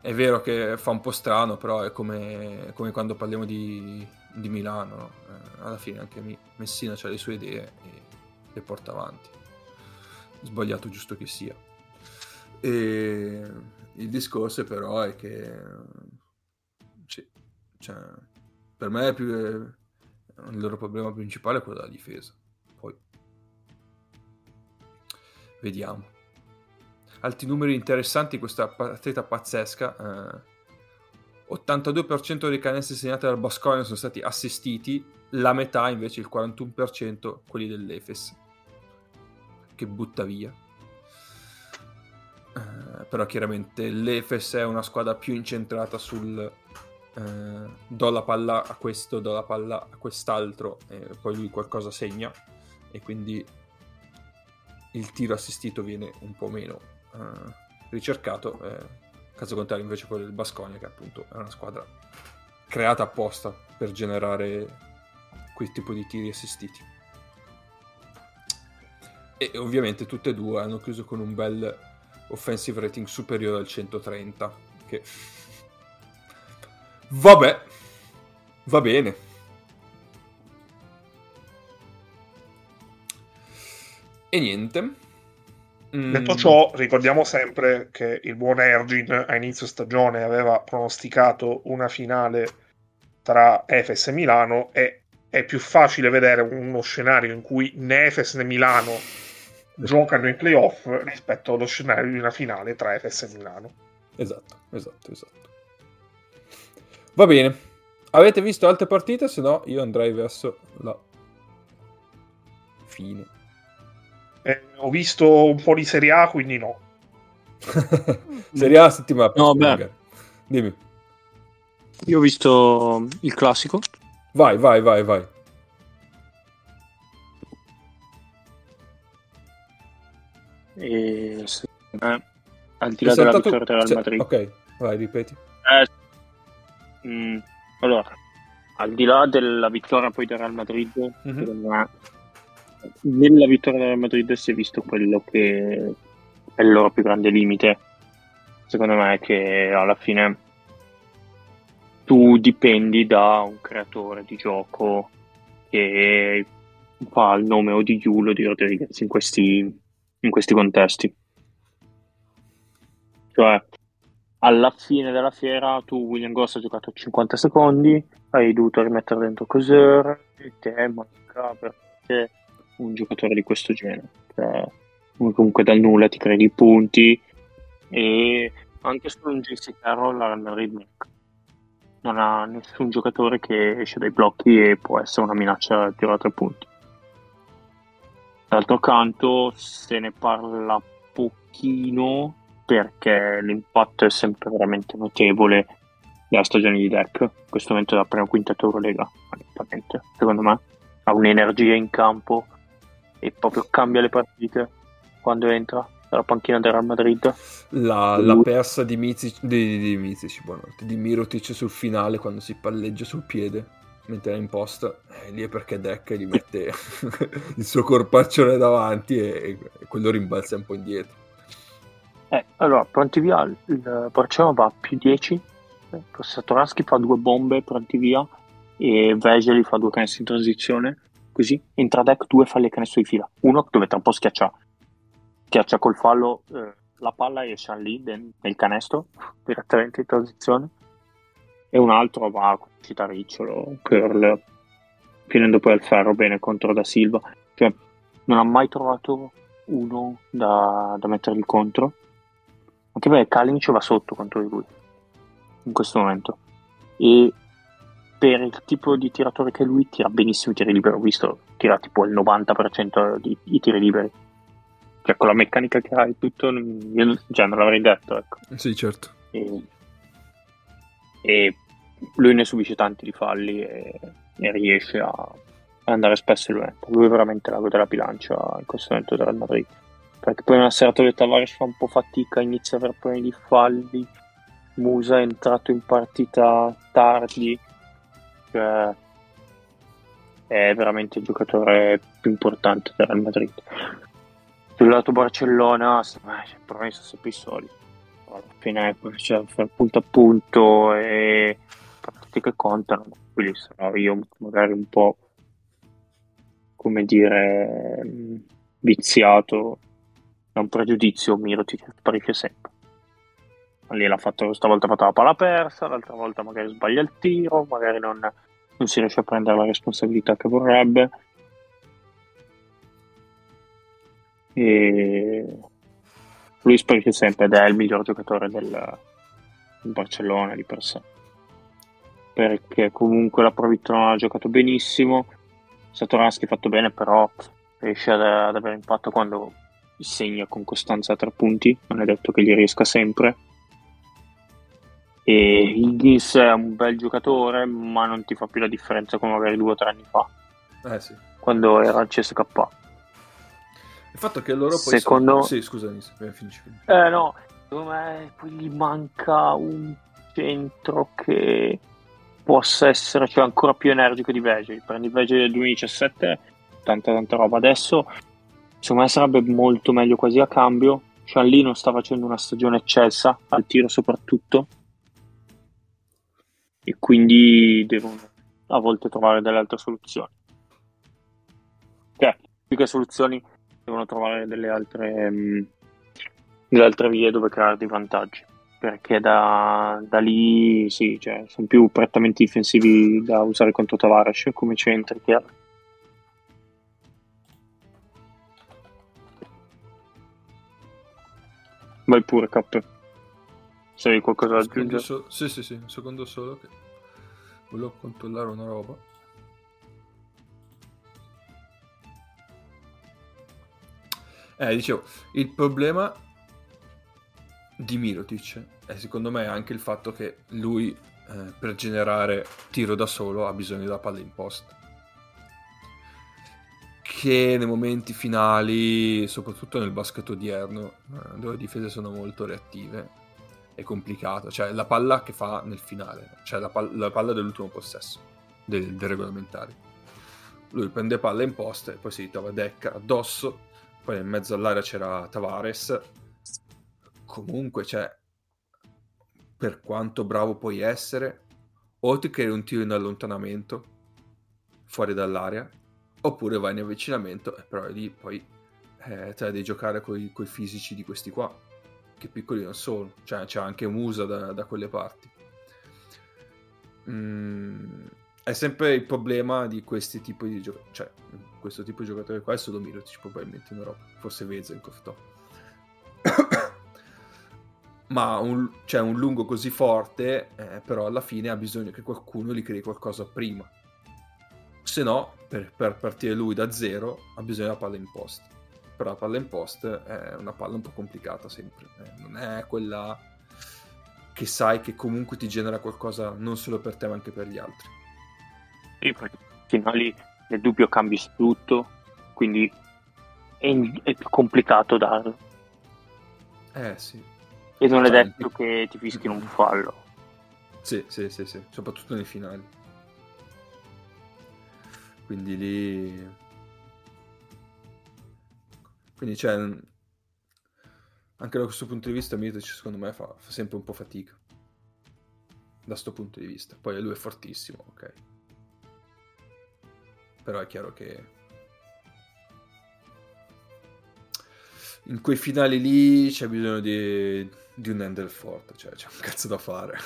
è vero che fa un po' strano, però è come, come quando parliamo di, di Milano. no? Eh, alla fine anche Messina ha le sue idee e le porta avanti. Sbagliato giusto che sia. E il discorso però è che sì, cioè, per me è più, il loro problema principale è quello della difesa. Poi vediamo. Altri numeri interessanti in questa partita pazzesca. eh, 82% dei canestri segnati dal Basconia sono stati assistiti, la metà invece, il 41%, quelli dell'Efes, che butta via. Eh, però chiaramente l'Efes è una squadra più incentrata sul eh, do la palla a questo, do la palla a quest'altro, e poi lui qualcosa segna, e quindi il tiro assistito viene un po' meno eh, ricercato. eh, caso contrario invece quello del Basconia che appunto è una squadra creata apposta per generare quel tipo di tiri assistiti e ovviamente tutte e due hanno chiuso con un bel offensive rating superiore al 130 che vabbè va bene e niente Detto ciò, ricordiamo sempre che il buon Ergin a inizio stagione aveva pronosticato una finale tra Efes e Milano e è più facile vedere uno scenario in cui né Efes né Milano giocano in playoff rispetto allo scenario di una finale tra Efes e Milano. Esatto, esatto, esatto. Va bene. Avete visto altre partite? Se no, io andrei verso la fine. Eh, ho visto un po' di Serie A, quindi no. Serie A settimana No, beh. Dimmi. Io ho visto il classico. Vai, vai, vai, vai. E me, al di là della saltato- vittoria del Real cioè, Madrid. Ok, vai, ripeti. Mm, allora, al di là della vittoria poi del Real Madrid, Mhm. Nella vittoria del Madrid si è visto quello che è il loro più grande limite. Secondo me, che alla fine tu dipendi da un creatore di gioco che fa il nome o di Yul o di Rodriguez in questi, in questi contesti. Cioè, alla fine della fiera tu William Goss ha giocato 50 secondi, hai dovuto rimettere dentro Coser e te manca perché un giocatore di questo genere. Cioè, comunque dal nulla ti crei i punti e anche solo un JC Carroll la Real Madrid manca. non ha nessun giocatore che esce dai blocchi e può essere una minaccia a tiro a tre punti. D'altro canto se ne parla pochino perché l'impatto è sempre veramente notevole della stagione di Deck. In questo momento è la prima quinta onestamente. Secondo me ha un'energia in campo e proprio cambia le partite quando entra dalla panchina del Real Madrid. La, la persa di Mizic, di, di, Mizic, buonanotte, di Mirotic sul finale quando si palleggia sul piede mentre è in posta, eh, lì è perché Deck gli mette il suo corpaccione davanti e, e quello rimbalza un po' indietro. Eh, allora, pronti via, il Barcellona va a più 10, eh, Satoransky fa due bombe pronti via e Veseli fa due canestri in transizione, così entra deck due falli canestro di fila, uno dove tra un po' schiaccia, schiaccia col fallo eh, la palla e esce lì nel canestro direttamente in transizione. E un altro va con uscita a ricciolo curl finendo poi al ferro bene contro da Silva. Cioè non ha mai trovato uno da, da mettergli contro. Anche perché Kalinic va sotto contro di lui in questo momento. E per il tipo di tiratore che lui tira benissimo i tiri liberi ho visto tira tipo il 90% di i tiri liberi cioè con la meccanica che ha e tutto io cioè, non l'avrei detto ecco Sì, certo. e, e lui ne subisce tanti di falli e, e riesce a, andare spesso in lunetta. Lui è veramente l'ago della bilancia in questo momento del Madrid. Perché poi una serata di Tavares fa un po' fatica, inizia a avere problemi di falli. Musa è entrato in partita tardi, è veramente il giocatore più importante del Real Madrid. sul lato Barcellona, eh, però sono sempre i soliti. Alla fine cioè, fare punto a punto e partite che contano, quindi sarò io magari un po' come dire viziato da un pregiudizio Mirotic sparisce sempre lì l'ha fatto stavolta ha fatto la palla persa l'altra volta magari sbaglia il tiro magari non, non si riesce a prendere la responsabilità che vorrebbe. E lui sparisce sempre ed è il miglior giocatore del, del Barcellona di per sé. Perché comunque la Provitto non ha giocato benissimo Satoransky ha fatto bene però riesce ad, ad avere impatto quando segna con costanza tre punti non è detto che gli riesca sempre e Higgins è un bel giocatore ma non ti fa più la differenza come magari due o tre anni fa eh sì. quando era al CSK il fatto che loro poi secondo... sono... sì scusami finisci, finisci. eh no secondo me poi gli manca un centro che possa essere cioè, ancora più energico di Veggie prendi Veggie del 2017 tanta tanta roba adesso. Secondo me sarebbe molto meglio quasi a cambio. Lì non sta facendo una stagione eccelsa al tiro soprattutto e quindi devono a volte trovare delle altre soluzioni. Cioè, più che soluzioni, devono trovare delle altre, um, delle altre vie dove creare dei vantaggi. Perché da, da lì sì, cioè, sono più prettamente difensivi da usare contro Tavares come centri che Vai pure, Cap. Se hai qualcosa da aggiungere? So- sì, sì, sì, un secondo solo che volevo controllare una roba. Eh, dicevo, il problema di Mirotic è secondo me anche il fatto che lui eh, per generare tiro da solo ha bisogno della palla in post che nei momenti finali, soprattutto nel basket odierno, eh, dove le difese sono molto reattive, è complicato. Cioè, la palla che fa nel finale, cioè la, palla, la palla dell'ultimo possesso del, del regolamentare. Lui prende palla in posta e poi si ritrova Decca addosso. Poi in mezzo all'area c'era Tavares. Comunque, cioè, per quanto bravo puoi essere, o ti crei un tiro in allontanamento fuori dall'area, oppure vai in avvicinamento, però lì poi eh, te la devi giocare con i fisici di questi qua che piccoli non sono, cioè c'è anche Musa da, da quelle parti. Mm, è sempre il problema di questi tipi di giocatori, cioè questo tipo di giocatore qua è solo Mirotic probabilmente in Europa, forse Vezenkov to. ma un, cioè, un lungo così forte eh, però alla fine ha bisogno che qualcuno gli crei qualcosa prima se no per, per partire lui da zero ha bisogno della palla in post però la palla in post è una palla un po' complicata sempre, eh, non è quella che sai che comunque ti genera qualcosa non solo per te ma anche per gli altri. Sì, perché finali nel dubbio cambi tutto, quindi è, è, più complicato darlo. Eh sì. E non è detto che ti fischino un fallo. Sì, sì, sì, sì, soprattutto nei finali. Quindi lì quindi, cioè, anche da questo punto di vista, Mirotic secondo me fa, fa sempre un po' fatica. Da questo punto di vista. Poi lui è fortissimo, ok. Però è chiaro che in quei finali lì c'è bisogno di, di un handle forte, cioè c'è un cazzo da fare.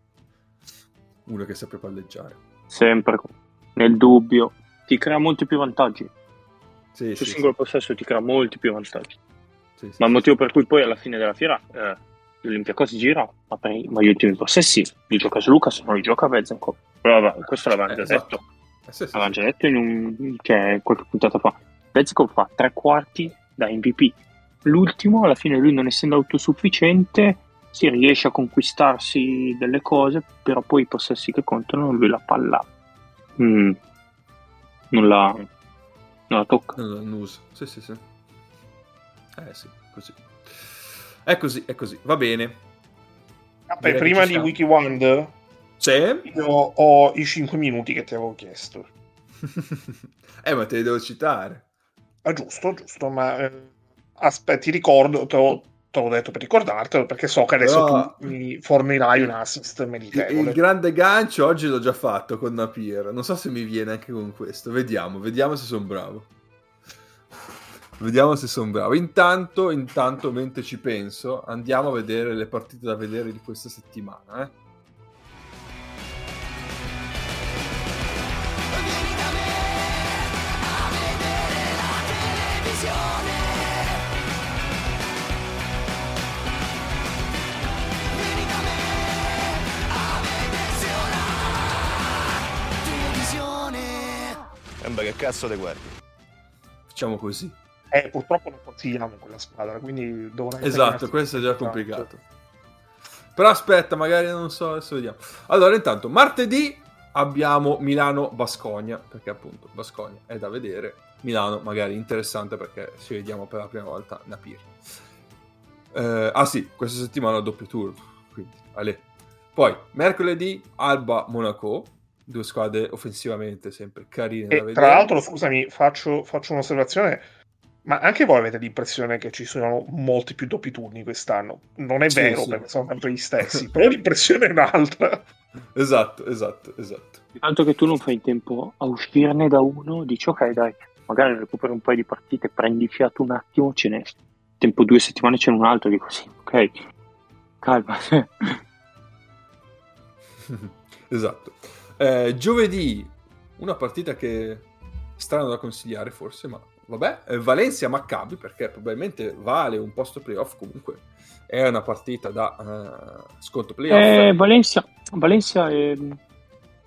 Uno che sappia palleggiare. Sempre nel dubbio. Ti crea molti più vantaggi sì, sul sì, singolo sì. possesso ti crea molti più vantaggi. Ma il motivo per cui poi alla fine della fiera eh, l'Olympiacos gira, ma, per, ma gli ultimi possessi li gioca su Lucas, non li gioca Vezenkov. Però vabbè, questo l'avevamo già esatto. detto. Eh, sì, sì, l'avevamo già detto in un, cioè, qualche puntata fa. Vezenkov fa tre quarti da MVP. L'ultimo, alla fine, lui non essendo autosufficiente, si riesce a conquistarsi delle cose, però poi i possessi che contano, lui la palla mm, non la tocca. No, no, non uso. Sì, sì, sì. Eh sì, così. È così, è così. Va bene. Vabbè, Direi che prima di. Wiki Wonder, C'è? io ho i 5 minuti che ti avevo chiesto. eh, ma te li devo citare. Ah, giusto, giusto, ma eh, aspetta, ti ricordo, te l'ho, te l'ho detto per ricordartelo, perché so che adesso Però- tu mi fornirai un assist Il, meritevole. il grande gancio oggi l'ho già fatto con Napier. Non so se mi viene anche con questo. Vediamo, vediamo se sono bravo. Vediamo se sono bravo. Intanto, intanto, mentre ci penso, andiamo a vedere le partite da vedere di questa settimana. Eh? Vieni da me a vedere la televisione. Sembra che cazzo te guardi. Facciamo così. Eh, purtroppo non consigliamo quella squadra, quindi dovrei Esatto, questo è già Esatto. complicato. Però aspetta, magari non so, adesso vediamo. Allora, intanto, martedì abbiamo Milano-Bascogna, perché appunto Bascogna è da vedere. Milano magari interessante perché ci vediamo per la prima volta Napir. Eh, ah sì, questa settimana doppio turno, quindi ale. Poi, mercoledì Alba-Monaco, due squadre offensivamente sempre carine E tra l'altro, scusami, faccio, faccio un'osservazione. Ma anche voi avete l'impressione che ci sono molti più doppi turni quest'anno? Non è Sì, vero, sì. perché sono sempre gli stessi, però l'impressione è un'altra. Esatto, esatto, esatto. Tanto che tu non fai in tempo a uscirne da uno, dici ok dai, magari recuperi un paio di partite, prendi fiato un attimo, ce n'è. Tempo due settimane c'è un altro, dico sì, ok, calma. esatto. Eh, giovedì, una partita che è strano da consigliare forse, ma vabbè, eh, Valencia-Maccabi, perché probabilmente vale un posto playoff comunque. È una partita da eh, sconto playoff. Eh, Valencia, Valencia eh,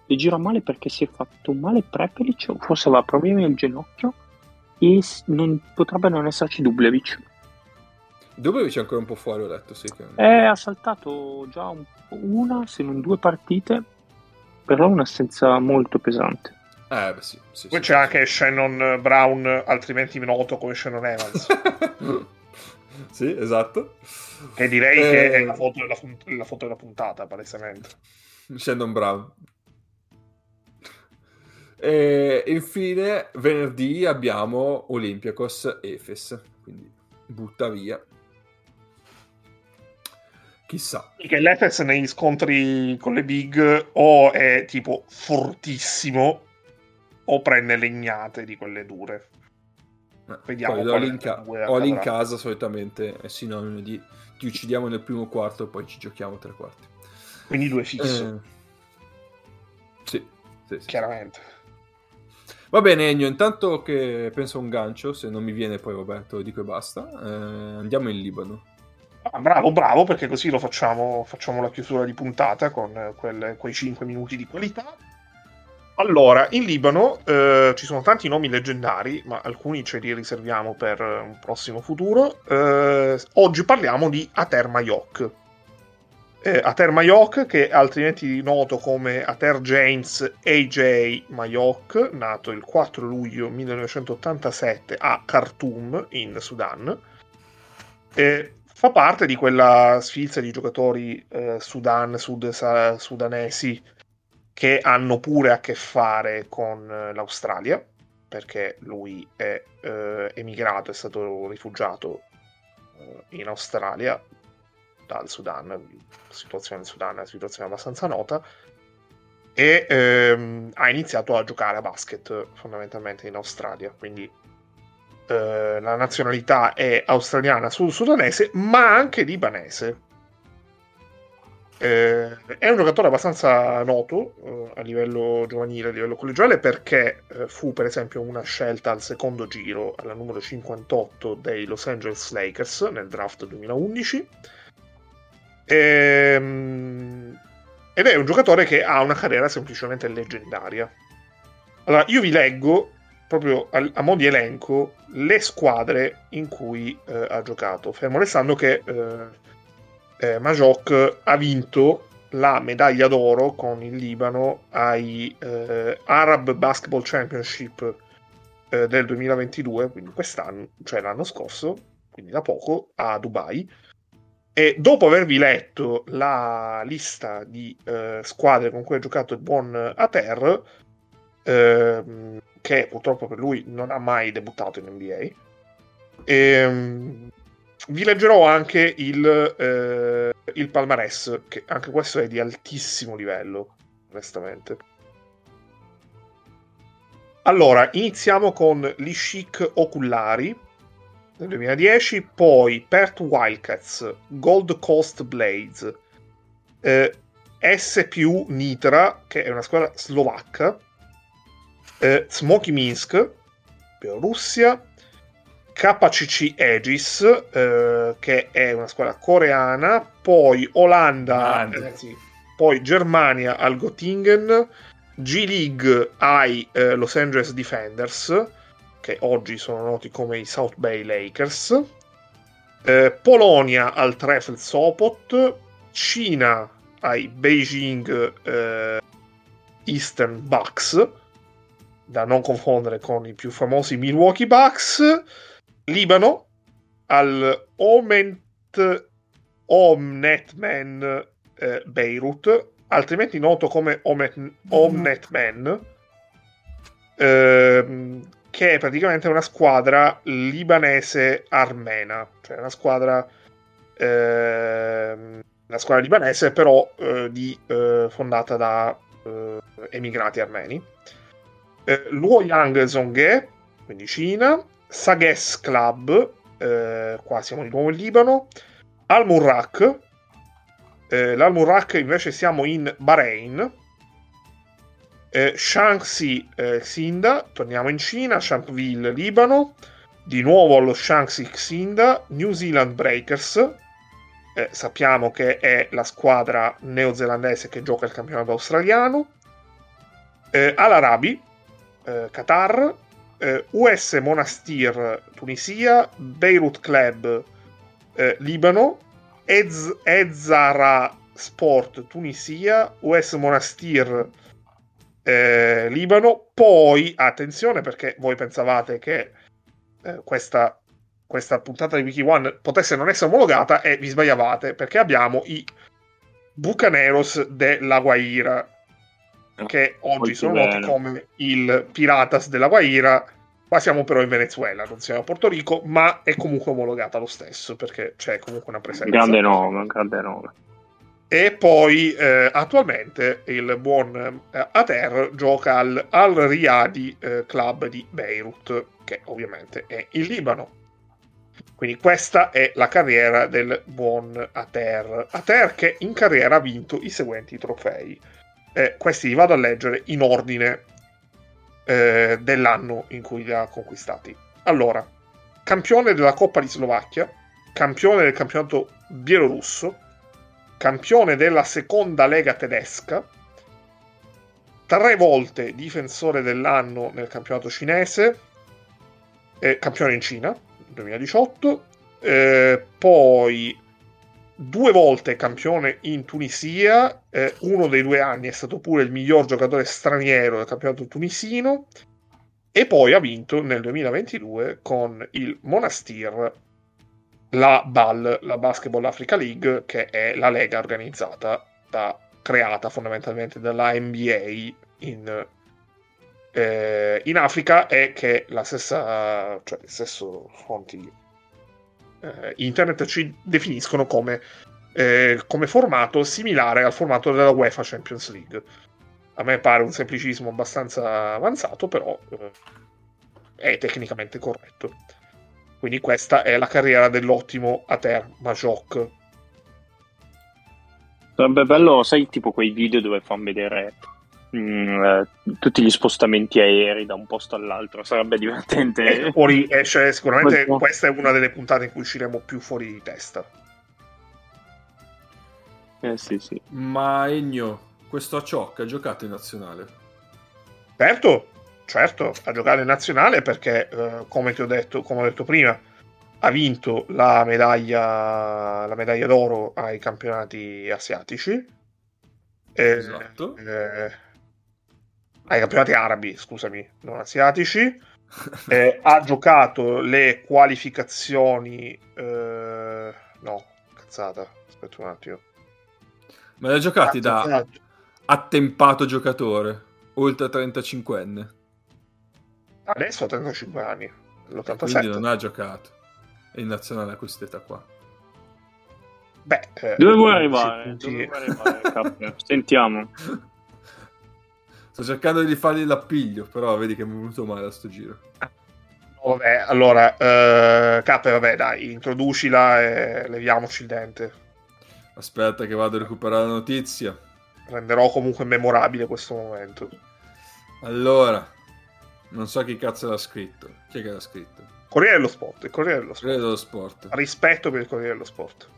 le gira male perché si è fatto male Prepelic, forse aveva problemi al ginocchio e non, potrebbe non esserci Dublevic. Dove c'è ancora un po' fuori, ho letto, sì. Che... Eh, ha saltato già un- una, se non due partite, però un'assenza molto pesante. Eh, beh, sì. sì, Poi sì, c'è sì, anche Shannon Brown, altrimenti noto come Shannon Evans, sì, esatto. che direi Eh. che è la foto, della, la foto della puntata, palesemente. Shandon Brown. E infine, venerdì abbiamo Olympiacos Efes, quindi butta via. Chissà. Che l'Efes negli scontri con le big o è tipo fortissimo o prende legnate di quelle dure. Eh, Vediamo Poi in, ca- in casa solitamente è sinonimo di ti uccidiamo nel primo quarto e poi ci giochiamo tre quarti. Quindi due fisso, Eh, sì, sì, sì. chiaramente. Va bene, Ennio, intanto che penso a un gancio, se non mi viene poi vabbè, te lo dico e basta. eh, andiamo in Libano. Ah, bravo, bravo, perché così lo facciamo, facciamo la chiusura di puntata con eh, quelle- quei 5 minuti di qualità. Allora, in Libano eh, ci sono tanti nomi leggendari, ma alcuni ce li riserviamo per un prossimo futuro. Eh, oggi parliamo di Ater Mayok. Eh, Ater Mayok, che è altrimenti noto come Ater James AJ Mayok, nato il 4 luglio 1987 a Khartoum, in Sudan. Eh, fa parte di quella sfilza di giocatori eh, Sudan, sud, sa- sudanesi che hanno pure a che fare con eh, l'Australia, perché lui è eh, emigrato, è stato rifugiato eh, in Australia dal Sudan, la situazione del Sudan è una situazione abbastanza nota, e ehm, ha iniziato a giocare a basket fondamentalmente in Australia, quindi eh, la nazionalità è australiana sud-sudanese, ma anche libanese. Eh, è un giocatore abbastanza noto eh, a livello giovanile, a livello collegiale, perché eh, fu per esempio una scelta al secondo giro, alla numero 58 dei Los Angeles Lakers nel draft 2011. Ehm, ed è un giocatore che ha una carriera semplicemente leggendaria. Allora, io vi leggo proprio a, a mo' di elenco le squadre in cui eh, ha giocato. Fermo restando che eh, eh, Majok ha vinto la medaglia d'oro con il Libano ai eh, Arab Basketball Championship eh, del 2022, quindi quest'anno, cioè l'anno scorso, quindi da poco, a Dubai. E dopo avervi letto la lista di eh, squadre con cui ha giocato il buon Ater, ehm, che purtroppo per lui non ha mai debuttato in NBA, Ehm, vi leggerò anche il, eh, il palmarès, che anche questo è di altissimo livello, onestamente. Allora, iniziamo con gli chic oculari nel 2010, poi Perth Wildcats, Gold Coast Blades, eh, SPU Nitra, che è una squadra slovacca, eh, Smoky Minsk, Bielorussia, KCC Aegis, eh, che è una squadra coreana, poi Olanda, eh, sì, poi Germania al Göttingen, G League ai eh, Los Angeles Defenders, che oggi sono noti come i South Bay Lakers, eh, Polonia al Trefl Sopot, Cina ai Beijing eh, Eastern Bucks, da non confondere con i più famosi Milwaukee Bucks, Libano al Oment Omnetman eh, Beirut, altrimenti noto come Omet- Omnetman, ehm, che è praticamente una squadra libanese armena, cioè una squadra ehm, una squadra libanese però eh, di, eh, fondata da eh, emigrati armeni. Eh, Luoyang Zonghe, quindi Cina, Sages Club, eh, qua siamo di nuovo in Libano, Al-Murrak, eh, l'Al-Murrak invece siamo in Bahrain, eh, Shanxi eh, Xinda, torniamo in Cina, Shanxville, Libano, di nuovo allo Shanxi Xinda, New Zealand Breakers, eh, sappiamo che è la squadra neozelandese che gioca il campionato australiano, eh, Al-Arabi, eh, Qatar, eh, US Monastir Tunisia, Beirut Club eh, Libano, Ez- Ezara Sport Tunisia, US Monastir eh, Libano, poi attenzione perché voi pensavate che eh, questa, questa puntata di Wiki One potesse non essere omologata e vi sbagliavate perché abbiamo i Bucaneros della Guaira che oggi Molto sono noti come il Piratas della Guaira. Qua siamo però in Venezuela, non siamo a Porto Rico, ma è comunque omologata lo stesso perché c'è comunque una presenza. Grande nome, un grande nome. E poi eh, attualmente il buon eh, Ater gioca al Al Riyadi eh, Club di Beirut, che ovviamente è in Libano. Quindi questa è la carriera del buon Ater. Ater che in carriera ha vinto i seguenti trofei. Eh, questi li vado a leggere in ordine eh, dell'anno in cui li ha conquistati. Allora, campione della Coppa di Slovacchia, campione del campionato bielorusso, campione della seconda lega tedesca, tre volte difensore dell'anno nel campionato cinese, eh, campione in Cina nel 2018, eh, poi due volte campione in Tunisia, eh, uno dei due anni è stato pure il miglior giocatore straniero del campionato tunisino e poi ha vinto nel 2022 con il Monastir la BAL, la Basketball Africa League, che è la lega organizzata da, creata fondamentalmente dalla NBA in, eh, in Africa e che la stessa, cioè stesso fonti eh, internet ci definiscono come, eh, come formato similare al formato della UEFA Champions League. A me pare un semplicismo abbastanza avanzato, però eh, è tecnicamente corretto. Quindi questa è la carriera dell'ottimo Ater Majok. Sarebbe bello, sai, tipo quei video dove fanno vedere mm, eh, tutti gli spostamenti aerei da un posto all'altro. Sarebbe divertente. E fuori esce sicuramente Molto. questa è una delle puntate in cui usciremo più fuori di testa. Eh, sì, sì. Ma Egno, questo a Ciocca ha giocato in nazionale. Certo, certo, ha giocato in nazionale perché, eh, come ti ho detto, come ho detto prima, ha vinto la medaglia, la medaglia d'oro ai campionati asiatici. Eh, Esatto. eh, ai campionati arabi, scusami, non asiatici. Eh, ha giocato le qualificazioni. eh, no, cazzata. Aspetta un attimo. Ma li ha giocati da Cazzata. attempato giocatore, oltre 35enne. Adesso ha 35 anni, Quindi l'87. non ha giocato. in nazionale a quest'età qua. Beh, eh, Dove vuoi sì, arrivare? punti- Dove vuoi arrivare? Sentiamo. Sto cercando di fargli l'appiglio, però vedi che mi è venuto male a sto giro. No, vabbè, allora, eh, Cappe, vabbè, dai, introducila e leviamoci il dente. Aspetta che vado a recuperare la notizia. Renderò comunque memorabile questo momento. Allora, non so chi cazzo l'ha scritto. Chi è che l'ha scritto? Corriere dello Sport, il Corriere dello Sport. Credo dello sport. Rispetto per il Corriere dello Sport.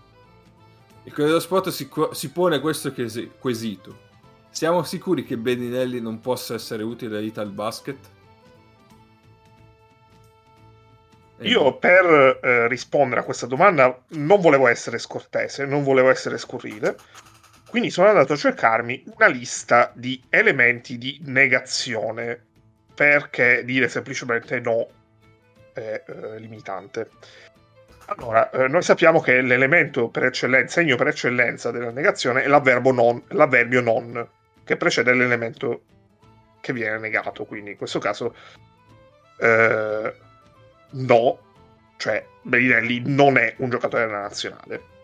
Il Corriere dello Sport si, si pone questo quesito. Siamo sicuri che Beninelli non possa essere utile all'Ital Basket? E Io per eh, rispondere a questa domanda non volevo essere scortese, non volevo essere scurrile, quindi sono andato a cercarmi una lista di elementi di negazione, perché dire semplicemente no è eh, limitante. Allora, eh, noi sappiamo che l'elemento per eccellenza, segno per eccellenza della negazione è l'avverbo non, l'avverbio non, che precede l'elemento che viene negato, quindi in questo caso eh, no, cioè Bellinelli non è un giocatore della nazionale.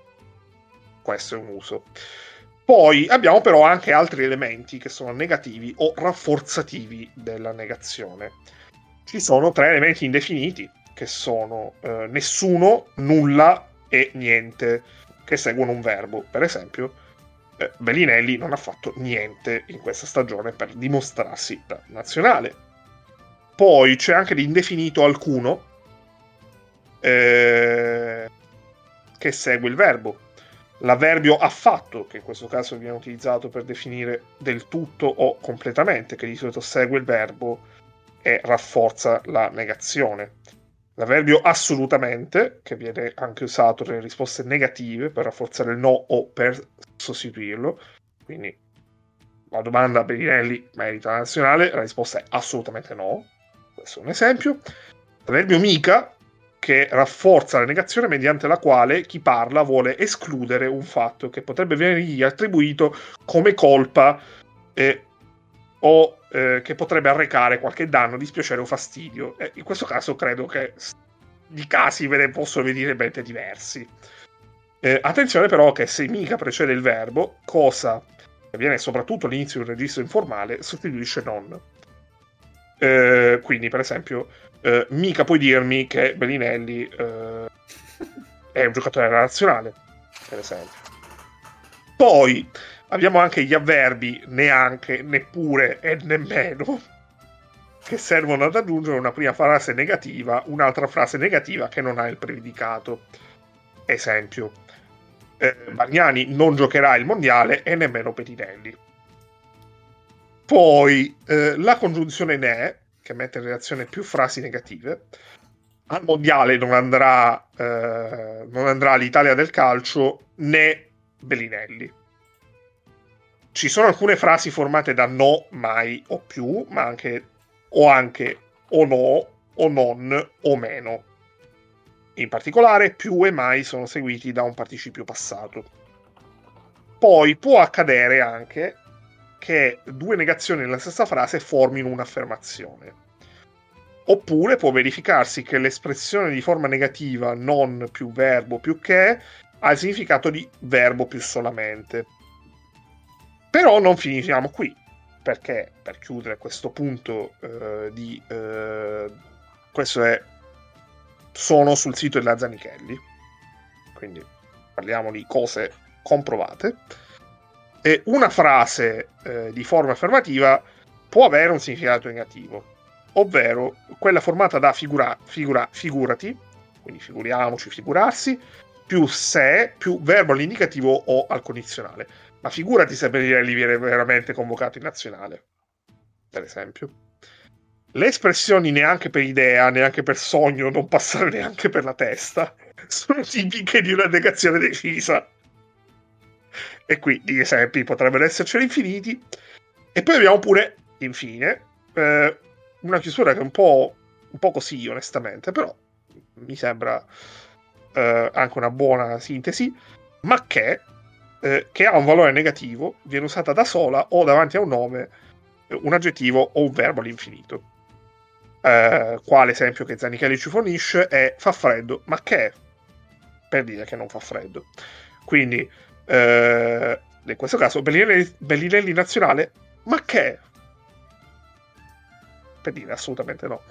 Questo è un uso. Poi abbiamo però anche altri elementi che sono negativi o rafforzativi della negazione. Ci sono tre elementi indefiniti, che sono eh, nessuno, nulla e niente, che seguono un verbo. Per esempio, Bellinelli non ha fatto niente in questa stagione per dimostrarsi da nazionale. Poi c'è anche l'indefinito alcuno, eh, che segue il verbo. L'avverbio affatto, che in questo caso viene utilizzato per definire del tutto o completamente, che di solito segue il verbo e rafforza la negazione. L'avverbio assolutamente, che viene anche usato nelle risposte negative per rafforzare il no o per sostituirlo. Quindi la domanda Bellinelli merita la nazionale, la risposta è assolutamente no. Questo è un esempio. L'avverbio mica, che rafforza la negazione mediante la quale chi parla vuole escludere un fatto che potrebbe venirgli attribuito come colpa eh, o eh, che potrebbe arrecare qualche danno, dispiacere o fastidio. E in questo caso credo che di casi ve ne possono venire ben diversi. Eh, attenzione però che se mica precede il verbo, cosa che viene soprattutto all'inizio di un registro informale, sostituisce non. Eh, quindi, per esempio, eh, mica puoi dirmi che Bellinelli eh, è un giocatore nazionale, per esempio. Poi abbiamo anche gli avverbi neanche, neppure e nemmeno, che servono ad aggiungere una prima frase negativa, un'altra frase negativa che non ha il predicato. Esempio, eh, Bagnani non giocherà il mondiale e nemmeno Petinelli. Poi eh, la congiunzione ne, che mette in relazione più frasi negative, al mondiale non andrà, eh, non andrà l'Italia del calcio né Bellinelli. Ci sono alcune frasi formate da no, mai o più, ma anche o anche o no, o non, o meno. In particolare, più e mai sono seguiti da un participio passato. Poi può accadere anche che due negazioni nella stessa frase formino un'affermazione. Oppure può verificarsi che l'espressione di forma negativa non più verbo più che ha il significato di verbo più solamente. Però non finiamo qui, perché per chiudere questo punto eh, di... eh, questo è... sono sul sito della Zanichelli, quindi parliamo di cose comprovate. E una frase eh, di forma affermativa può avere un significato negativo, ovvero quella formata da figura, figura, figurati, quindi figuriamoci, figurarsi, più se, più verbo all'indicativo o al condizionale. Ma figurati se Bellinelli viene veramente convocato in nazionale, per esempio. Le espressioni neanche per idea, neanche per sogno, non passare neanche per la testa, sono tipiche di una negazione decisa. E qui gli esempi potrebbero essercene infiniti. E poi abbiamo pure, infine, eh, una chiusura che è un po', un po' così, onestamente, però mi sembra eh, anche una buona sintesi, ma che, eh, che ha un valore negativo, viene usata da sola o davanti a un nome, eh, un aggettivo o un verbo all'infinito. eh, quale esempio che Zanichelli ci fornisce è fa freddo, ma che è? Per dire che non fa freddo. Quindi, eh, in questo caso, Bellinelli, Bellinelli nazionale, ma che è? Per dire assolutamente no.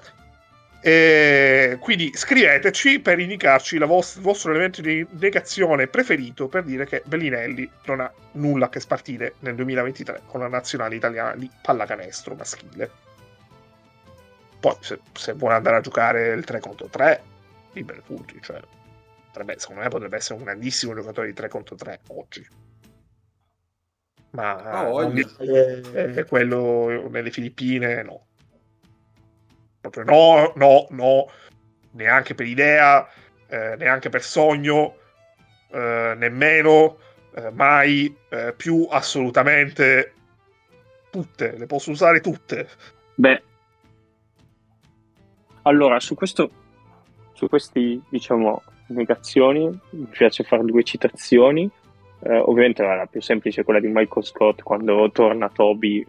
E quindi scriveteci per indicarci la vos- il vostro elemento di negazione preferito per dire che Bellinelli non ha nulla a che spartire nel 2023 con la nazionale italiana di pallacanestro maschile. Poi, se, se vuole andare a giocare il 3 contro 3, liberi punti. Cioè, potrebbe- secondo me potrebbe essere un grandissimo giocatore di 3 contro 3 oggi. Ma Ah, voglia. eh, quello nelle Filippine, no. Proprio no, no, no, neanche per idea, eh, neanche per sogno, eh, nemmeno, eh, mai, eh, più assolutamente tutte, le posso usare tutte. Beh, allora su questo, su questi diciamo negazioni, mi piace fare due citazioni. Eh, ovviamente la più semplice è quella di Michael Scott quando torna Toby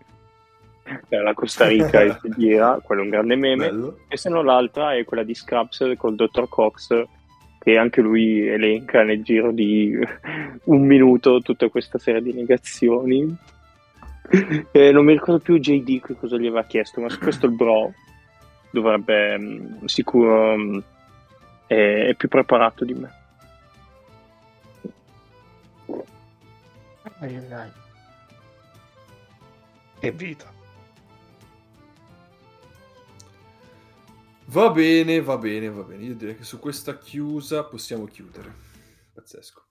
dalla Costa Rica e si gira, quello è un grande meme. Bello. E se no l'altra è quella di Scraps col dottor Cox, che anche lui elenca nel giro di un minuto tutta questa serie di negazioni. E non mi ricordo più JD che cosa gli aveva chiesto, ma su questo il bro dovrebbe mm, sicuro mm, è, è più preparato di me. Che vita. Va bene, va bene, va bene. Io direi che su questa chiusa possiamo chiudere. Pazzesco.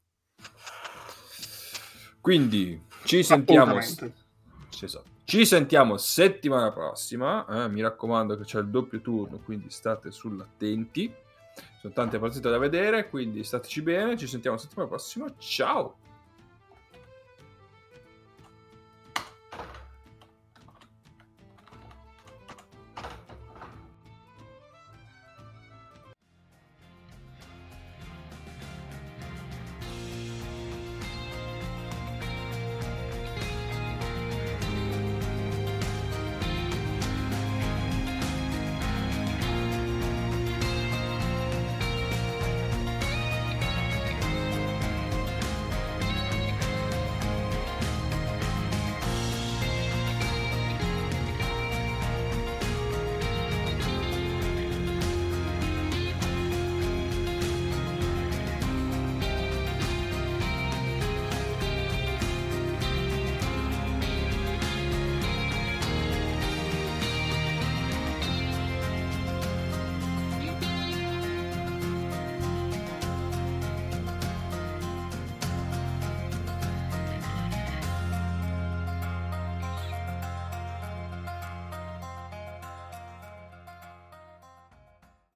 Quindi ci sentiamo. Esatto. Ci sentiamo settimana prossima. eh, Mi raccomando che c'è il doppio turno, quindi state sull'attenti. Sono tante partite da vedere, quindi stateci bene. Ci sentiamo settimana prossima. Ciao!